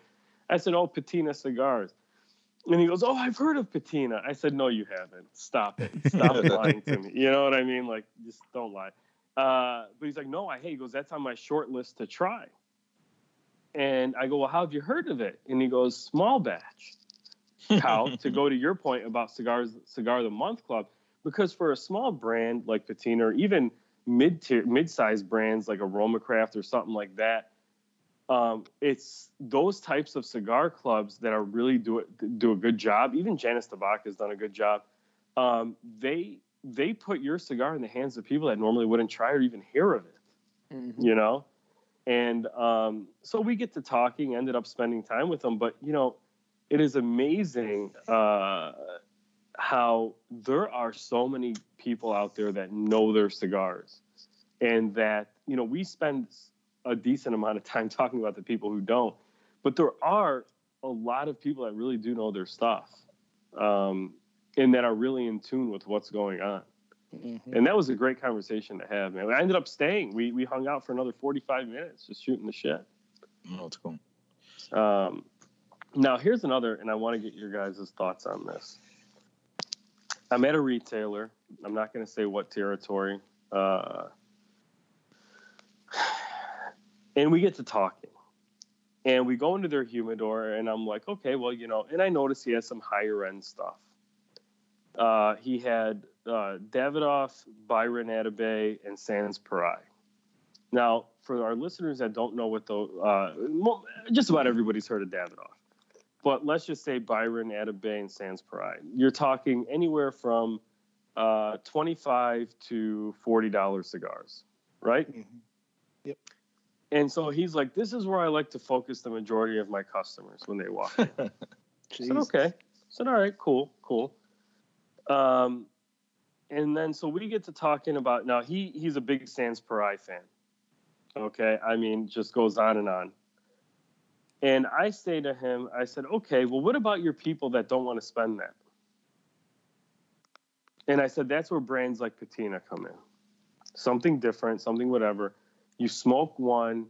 I said, Oh, Patina Cigars. And he goes, Oh, I've heard of Patina. I said, No, you haven't. Stop it. Stop lying to me. You know what I mean? Like, just don't lie. Uh, but he's like, No, I hey, he goes, That's on my short list to try. And I go, Well, how have you heard of it? And he goes, Small batch. How to go to your point about cigars, cigar of the month club, because for a small brand like Patina, or even mid tier, mid sized brands like Aroma Craft or something like that, um, it's those types of cigar clubs that are really do it, do a good job. Even Janice Tabak has done a good job. Um, they they put your cigar in the hands of people that normally wouldn't try or even hear of it. Mhm. You know, and um, so we get to talking. Ended up spending time with them, but you know, it is amazing uh, how there are so many people out there that know their cigars, and that you know we spend a decent amount of time talking about the people who don't, but there are a lot of people that really do know their stuff, um, and that are really in tune with what's going on. Mhm. And that was a great conversation to have, man. I ended up staying. We we hung out for another 45 minutes just shooting the shit. Oh, it's cool. Um, now, here's another, and I want to get your guys' thoughts on this. I'm at a retailer. I'm not going to say what territory. Uh, and we get to talking. And we go into their humidor, and I'm like, okay, well, you know, and I notice he has some higher end stuff. Uh, he had uh, Davidoff, Byron Atabey, and Sans Pareil. Now, for our listeners that don't know what the, uh, just about everybody's heard of Davidoff. But let's just say Byron, Atabey, and Sans Pareil. You're talking anywhere from uh, 25 to $40 cigars, right? Mhm. And so he's like, this is where I like to focus the majority of my customers when they walk in. Said, okay. I said, all right, cool, cool. Um, and then so we get to talking about now he he's a big Sans Pareil fan. Okay, I mean, just goes on and on. And I say to him, I said, okay, well, what about your people that don't want to spend that? And I said, that's where brands like Patina come in. Something different, something whatever. You smoke one,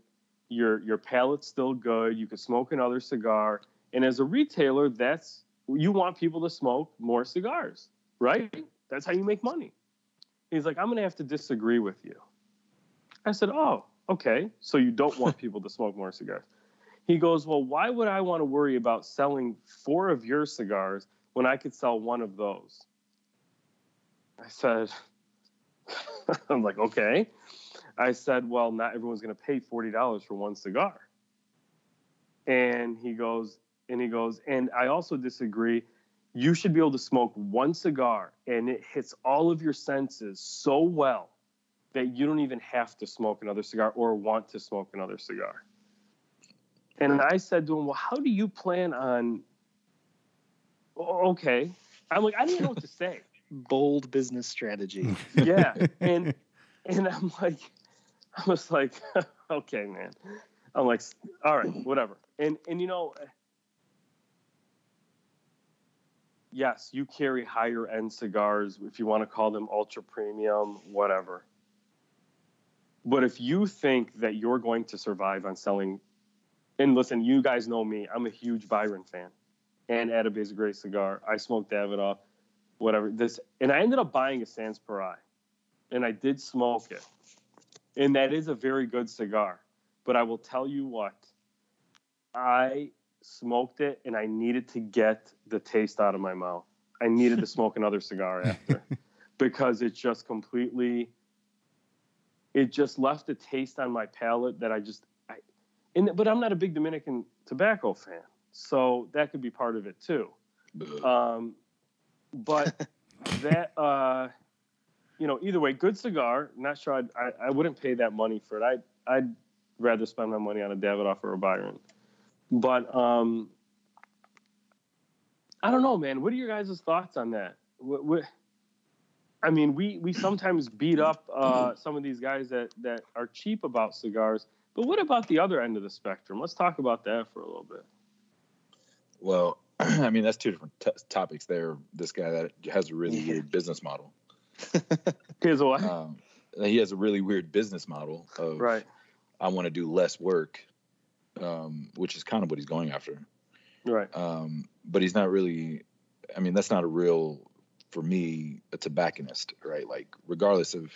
your your palate's still good. You can smoke another cigar, and as a retailer, that's you want people to smoke more cigars, right? That's how you make money. He's like, I'm gonna have to disagree with you. I said, Oh, okay. So you don't want people to smoke more cigars. He goes, Well, why would I want to worry about selling four of your cigars when I could sell one of those? I said, I'm like, okay. I said, well, not everyone's going to pay $40 for one cigar. And he goes, and he goes, and I also disagree you should be able to smoke one cigar and it hits all of your senses so well that you don't even have to smoke another cigar or want to smoke another cigar. And I said to him, Well, how do you plan on? "Oh, Okay. I'm like, I didn't know what to say. Bold business strategy. Yeah. And and I'm like, I was like, okay, man. I'm like, all right, whatever. And and you know, yes, you carry higher end cigars if you want to call them ultra premium, whatever. But if you think that you're going to survive on selling, and listen, you guys know me, I'm a huge Byron fan, and Atabey's a great cigar. I smoked Davidoff, whatever. This, and I ended up buying a Sans Pareil, and I did smoke it, and that is a very good cigar. But I will tell you what, I smoked it, and I needed to get the taste out of my mouth. I needed to smoke another cigar after, because it just completely it just left a taste on my palate that I just I and but I'm not a big Dominican tobacco fan. So that could be part of it too. Um but that uh you know, either way, good cigar. Not sure I'd, I I wouldn't pay that money for it. I I'd, I'd rather spend my money on a Davidoff or a Byron. But um I don't know, man. What are your guys' thoughts on that? What, what I mean, we we sometimes beat up uh, some of these guys that that are cheap about cigars, but what about the other end of the spectrum? Let's talk about that for a little bit. Well, I mean, that's two different t- topics there. This guy that has a really Yeah. weird business model. Here's what. Um, he has a really weird business model of right. I want to do less work, um, which is kind of what he's going after. Right. Um, but he's not really. I mean, that's not a real, for me, a tobacconist, right? Like, regardless of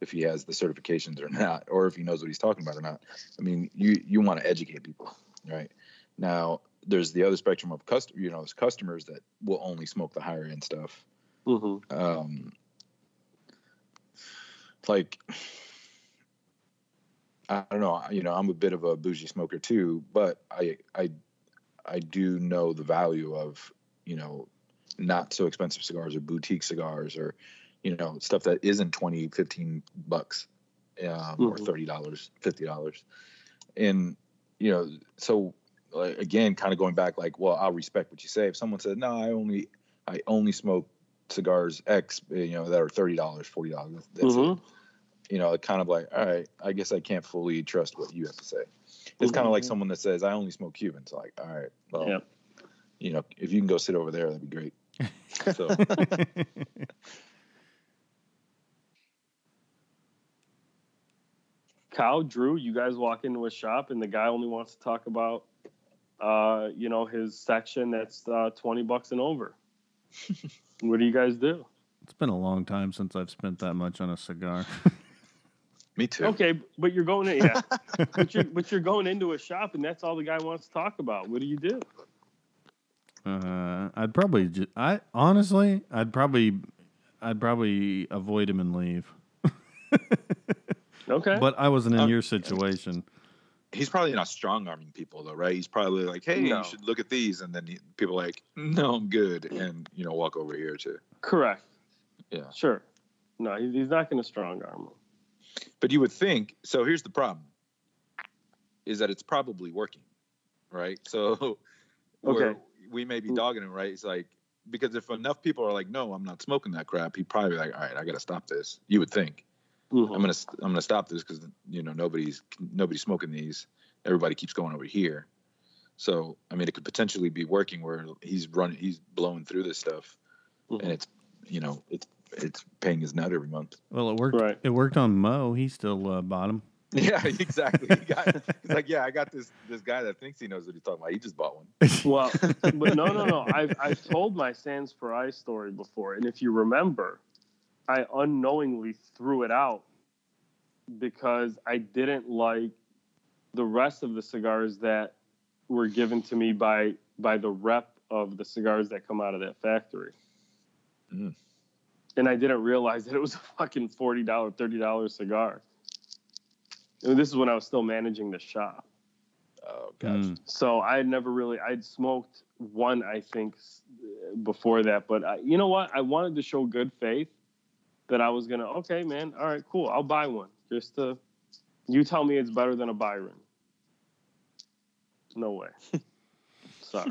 if he has the certifications or not, or if he knows what he's talking about or not. I mean, you you want to educate people, right? Now, there's the other spectrum of custom, you know, there's customers that will only smoke the higher end stuff. Mm-hmm. Um, like, I don't know, you know, I'm a bit of a bougie smoker too, but I I I do know the value of you know not so expensive cigars or boutique cigars or you know stuff that isn't 20 15 bucks um, or Mhm. 30 dollars 50 dollars and you know so like, again kind of going back like well i'll respect what you say if someone said no i only i only smoke cigars x you know that are 30 dollars 40 dollars Mhm. You know, kind of like, all right, I guess I can't fully trust what you have to say. It's kind of like Mhm. someone that says, I only smoke Cubans. Like, all right, well, Yep. you know, if you can go sit over there, that'd be great. So, Kyle, Drew, you guys walk into a shop and the guy only wants to talk about, uh, you know, his section that's uh, twenty bucks and over. what do you guys do? It's been a long time since I've spent that much on a cigar. Me too. Okay, but you're going in, yeah, but you're but you're going into a shop and that's all the guy wants to talk about. What do you do? Uh, I'd probably, ju- I honestly, I'd probably, I'd probably avoid him and leave. Okay, But I wasn't in Um, your situation. He's probably not strong arming people though, right? He's probably like, hey, No. you should look at these. And then he, people are like, no, I'm good. And, you know, walk over here too. correct. Yeah. Sure. No, he- he's not going to strong arm him. But you would think, so here's the problem is that it's probably working, right? So, Okay. we may be dogging him, right? It's like, because if enough people are like, no, I'm not smoking that crap, he'd probably be like, all right, I got to stop this. You would think. Mhm. I'm gonna I'm gonna stop this because you know nobody's nobody's smoking these. Everybody keeps going over here. So I mean, it could potentially be working where he's running, he's blowing through this stuff, Mhm. and it's you know it's it's paying his nut every month. Well, it worked. Right. It worked on Mo. He's still uh, bought him. Yeah, exactly. He got, he's like, yeah, I got this this guy that thinks he knows what he's talking about. He just bought one. Well, but no, no, no. I've I've told my Sans Pareil story before, and if you remember, I unknowingly threw it out because I didn't like the rest of the cigars that were given to me by by the rep of the cigars that come out of that factory. Mm. And I didn't realize that it was a fucking forty dollar, thirty dollar cigar. And this is when I was still managing the shop. Oh gosh. Mm. So I had never really I'd smoked one I think before that, but I, you know what? I wanted to show good faith that I was gonna okay, man. All right, cool. I'll buy one just to. You tell me it's better than a Byron. No way. Sorry.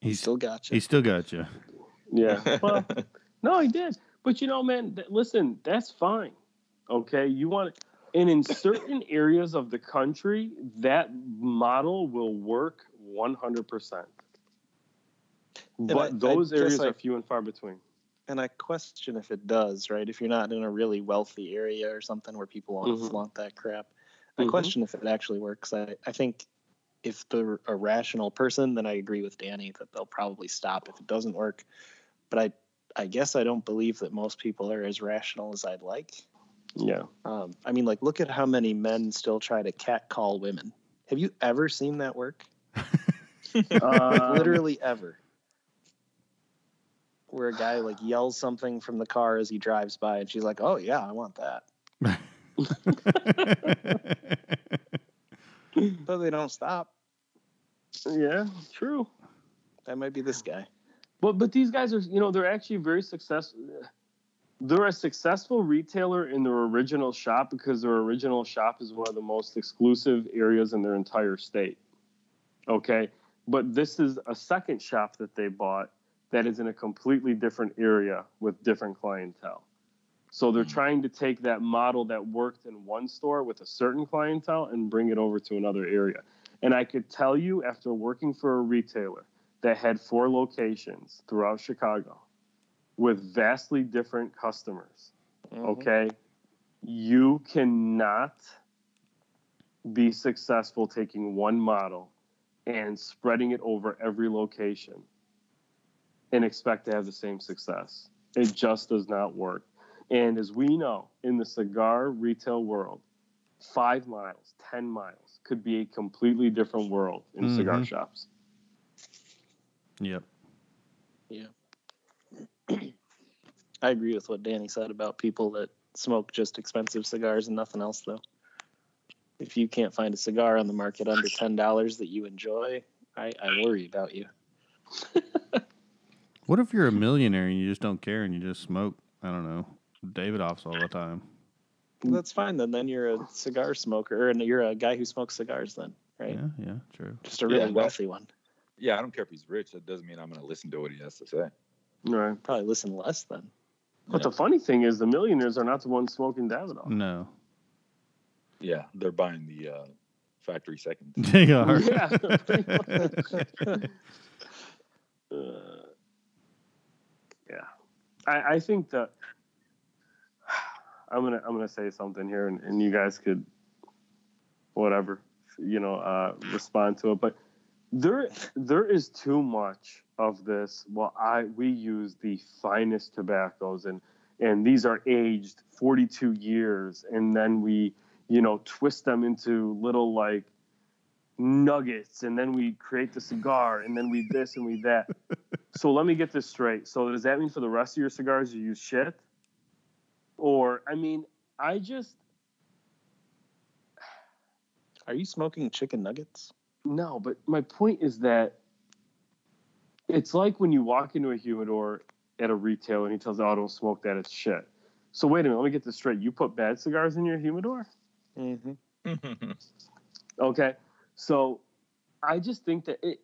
He's Still got you. he still got you. Yeah. Well, no, he did. But you know, man, th- listen, that's fine. Okay, you want, and in certain areas of the country, that model will work one hundred percent. But I- I those guess areas I- are few and far between. And I question if it does, right? If you're not in a really wealthy area or something where people want Mhm. to flaunt that crap, I Mhm. question if it actually works. I, I think if they're a rational person, then I agree with Danny that they'll probably stop if it doesn't work. But I, I guess I don't believe that most people are as rational as I'd like. Yeah. Um, I mean, like, look at how many men still try to catcall women. Have you ever seen that work? Um, Literally ever. Where a guy like yells something from the car as he drives by, and she's like, "Oh yeah, I want that," but they don't stop. Yeah. True. That might be this guy. But but these guys are you know they're actually very successful. They're a successful retailer in their original shop because their original shop is one of the most exclusive areas in their entire state. Okay, but this is a second shop that they bought that is in a completely different area with different clientele. So they're mm. trying to take that model that worked in one store with a certain clientele and bring it over to another area. And I could tell you after working for a retailer that had four locations throughout Chicago with vastly different customers. Mhm. Okay. You cannot be successful taking one model and spreading it over every location and expect to have the same success. It just does not work. And as we know in the cigar retail world, five miles, 10 miles could be a completely different world in cigar Mhm. shops. Yep. Yeah. I agree with what Danny said about people that smoke just expensive cigars and nothing else, though. If you can't find a cigar on the market under ten dollars that you enjoy, I, I worry about you. What if you're a millionaire and you just don't care and you just smoke? I don't know, Davidoffs all the time. That's fine then. Then you're a cigar smoker, and you're a guy who smokes cigars. Then, right? Yeah, yeah, true. Just a really Yeah, wealthy one. Yeah, I don't care if he's rich. That doesn't mean I'm going to listen to what he has to say. Right. Probably listen less then. But the funny thing is, the millionaires are not the ones smoking Davidoff. No, Yeah, they're buying the uh, factory second. they are. Yeah. Uh, yeah, I, I think that I'm gonna I'm gonna say something here, and, and you guys could whatever you know uh, respond to it. But there there is too much of this. Well, I we use the finest tobaccos, and and these are aged 42 years, and then we you know twist them into little like nuggets. And then we create the cigar. And then we this and we that. So let me get this straight. So does that mean for the rest of your cigars you use shit? Or i mean i just Are you smoking chicken nuggets? No but my point is that it's like when you walk into a humidor at a retailer and he tells you oh don't smoke that it's shit so wait a minute let me get this straight you put bad cigars in your humidor Mm-hmm. Okay. So I just think that it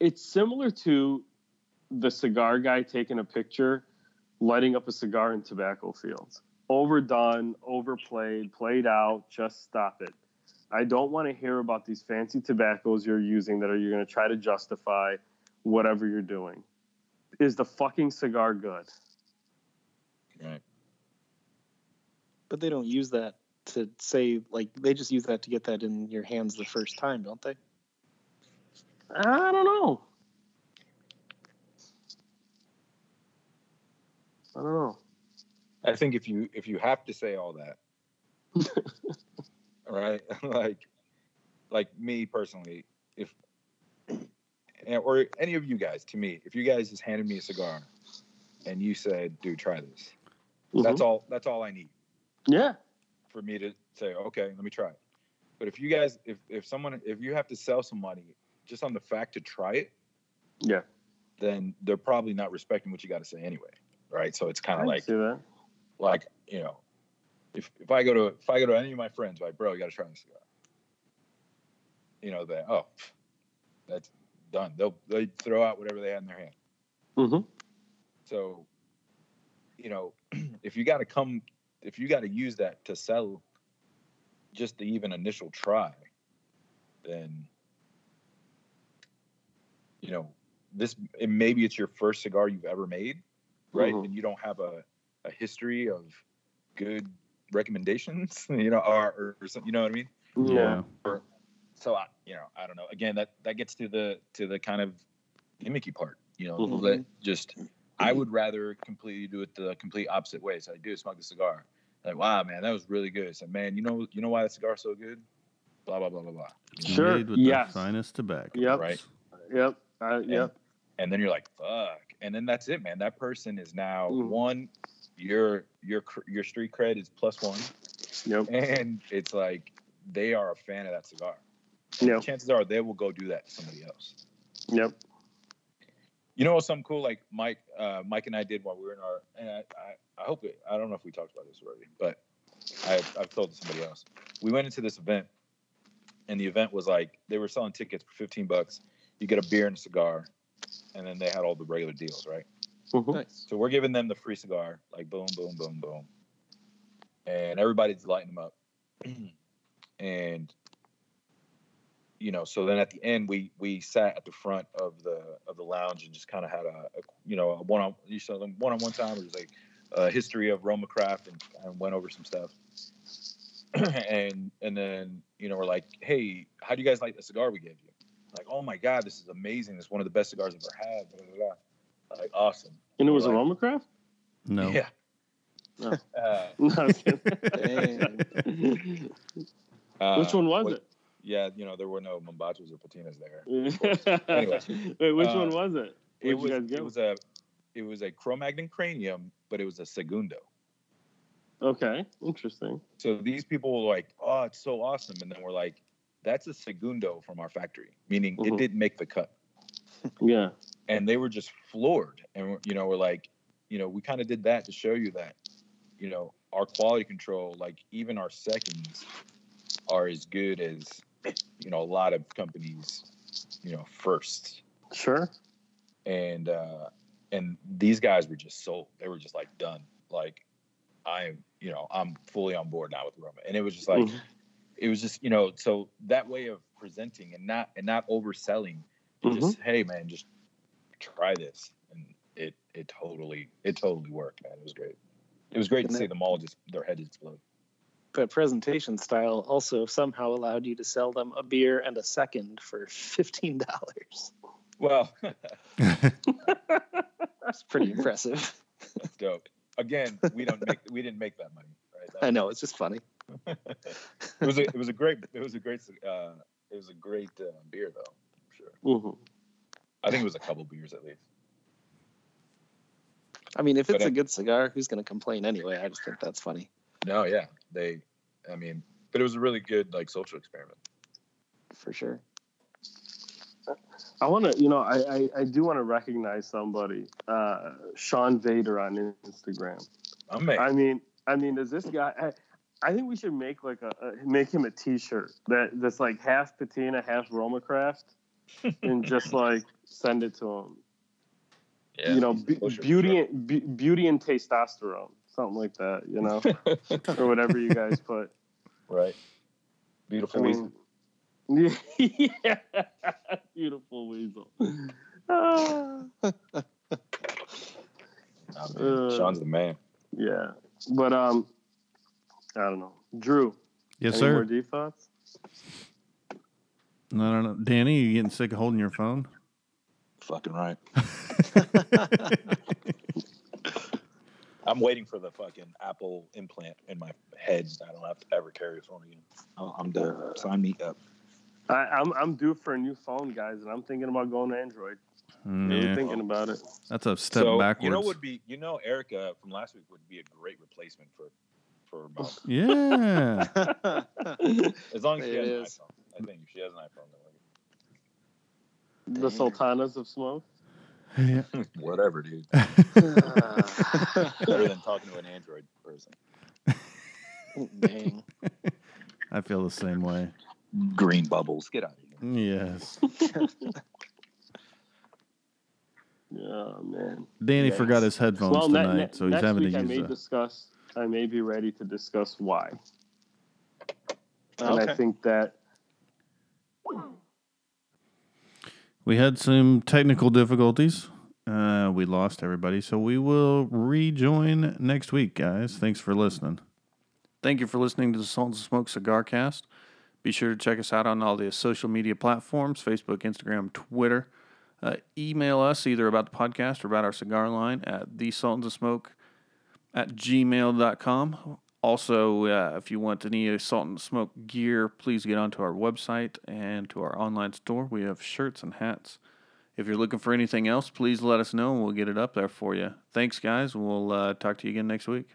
it's similar to the cigar guy taking a picture, lighting up a cigar in tobacco fields. Overdone, overplayed, played out, just stop it. I don't want to hear about these fancy tobaccos you're using that are you're going to try to justify whatever you're doing. Is the fucking cigar good? right. But they don't use that to say like they just use that to get that in your hands the first time, don't they? I don't know. I don't know. I think if you if you have to say all that, all right, like like me personally, if or any of you guys, to me, if you guys just handed me a cigar and you said, "Dude, try this," that's all. That's all I need Yeah. for me to say, "Okay, let me try it." But if you guys, if if someone, if you have to sell somebody just on the fact to try it, Yeah. then they're probably not respecting what you got to say anyway, right? So it's kind of like like you know, if if I go to if I go to any of my friends, like bro, you got to try this cigar. You know that oh, that's done. They'll they throw out whatever they had in their hand. Mm-hmm. So, you know, if you got to come, if you got to use that to sell just the even initial try, then, you know, this it, maybe it's your first cigar you've ever made, right? Mhm. And you don't have a, a history of good recommendations, you know, or, or something, you know what I mean? Yeah. so I, you know, I don't know. Again, that that gets to the to the kind of gimmicky part. You know, Mhm. let just I would rather completely do it the complete opposite way. So I do smoke the cigar. Like, wow, man, that was really good. So, man, you know, you know why that cigar's so good? Blah blah blah blah blah. Sure, Made with yes. the finest tobacco. Yep. Right. Yep. Uh, yep. And then you're like, fuck. And then that's it, man. That person is now Mhm. one. Your your your street cred is plus one, Yep. and it's like they are a fan of that cigar. Yep. Chances are they will go do that to somebody else. Yep. You know what's something cool? Like Mike, uh, Mike and I did while we were in our. And I, I, I hope it. I don't know if we talked about this already, but I, I've told somebody else. We went into this event, and the event was like they were selling tickets for fifteen bucks. You get a beer and a cigar, and then they had all the regular deals, right? Mhm. Nice. So we're giving them the free cigar, like boom, boom, boom, boom, and everybody's lighting them up. and you know, so then at the end, we we sat at the front of the of the lounge and just kind of had a, a you know a one on you saw them one on one time. It was like a history of Roma craft and, and went over some stuff. and and then you know we're like, hey, how do you guys like the cigar we gave you? Like, oh my god, this is amazing. This is one of the best cigars I've ever had. Blah, blah, blah. Like, awesome. And it was Like- Aroma Craft? No. Yeah. No. Uh, No, I was kidding. Dang. uh, Which one was what- it? Yeah, you know there were no Mombachos or Patinas there. anyway, Wait, which uh, one was it? It was you guys it was a it was a Cro-Magnon cranium, but it was a segundo. Okay, interesting. So these people were like, "Oh, it's so awesome," and then we're like, "That's a segundo from our factory," meaning it Mhm. didn't make the cut. Yeah. And they were just floored and we're- you know we're like you know we kind of did that to show you that you know our quality control like even our seconds are as good as you know a lot of companies you know firsts Sure. and uh and these guys were just sold they were just like done like i'm you know i'm fully on board now with roma and it was just like Mhm. it was just you know so that way of presenting and not and not overselling Mhm. just hey man just try this and it it totally it totally worked man it was great it was great to And see them all just their heads explode But presentation style also somehow allowed you to sell them a beer and a second for fifteen dollars. well That's pretty impressive. that's dope again we don't make we didn't make that money right That I know it's just funny. it was a it was a great it was a great uh it was a great uh, beer though for sure Mhm. I think it was a couple beers at least I mean, if But it's I- a good cigar, who's going to complain anyway? I just think that's funny no yeah they i mean but it was a really good like social experiment for sure. I want to, you know, I, I, I do want to recognize somebody, uh, Sean Vader on Instagram. i'm. I mean, I mean, does this guy? I, I think we should make like a, a make him a T-shirt that that's like half patina, half Roma Craft, and just like send it to him. yeah, you know, be, beauty and be, beauty and testosterone, something like that. You know, or whatever you guys put. right I beautiful weasel. yeah, beautiful weasel. Ah, Oh. Uh, Sean's the man. yeah, but um, I don't know, Drew. yes, any more sir. deep thoughts? No, no, no. Danny, you getting sick of holding your phone? Fucking right. I'm waiting for the fucking Apple implant in my head. So I don't have to ever carry a phone again. Oh, I'm done. Sign me up. I, I'm I'm due for a new phone, guys, and I'm thinking about going to Android. Really Yeah, thinking about it. that's a step so backwards. you know would be you know Erica from last week would be a great replacement for for Mo. yeah, As long as she It has an is. iPhone. I think if she has an iPhone, The Sultanas of Smoke. Yeah. whatever, dude. Better than talking to an Android person. Dang. I feel the same way. Green bubbles. Get out of here. Yes. Oh man. Danny Yikes. forgot his headphones well, ne- tonight, ne- so he's next having week to I use may a. discuss. I may be ready to discuss why, and I think that We had some technical difficulties. Uh, we lost everybody, so we will rejoin next week, guys. Thanks for listening. Thank you for listening to the Sultans of Smoke Cigar Cast. Be sure to check us out on all the social media platforms Facebook, Instagram, Twitter. Uh, email us either about the podcast or about our cigar line at the Sultans of Smoke at gmail.com. Also, uh, if you want any Sultans of Smoke gear, please get onto our website and to our online store. We have shirts and hats. If you're looking for anything else, please let us know and we'll get it up there for you. Thanks, guys. We'll uh, talk to you again next week.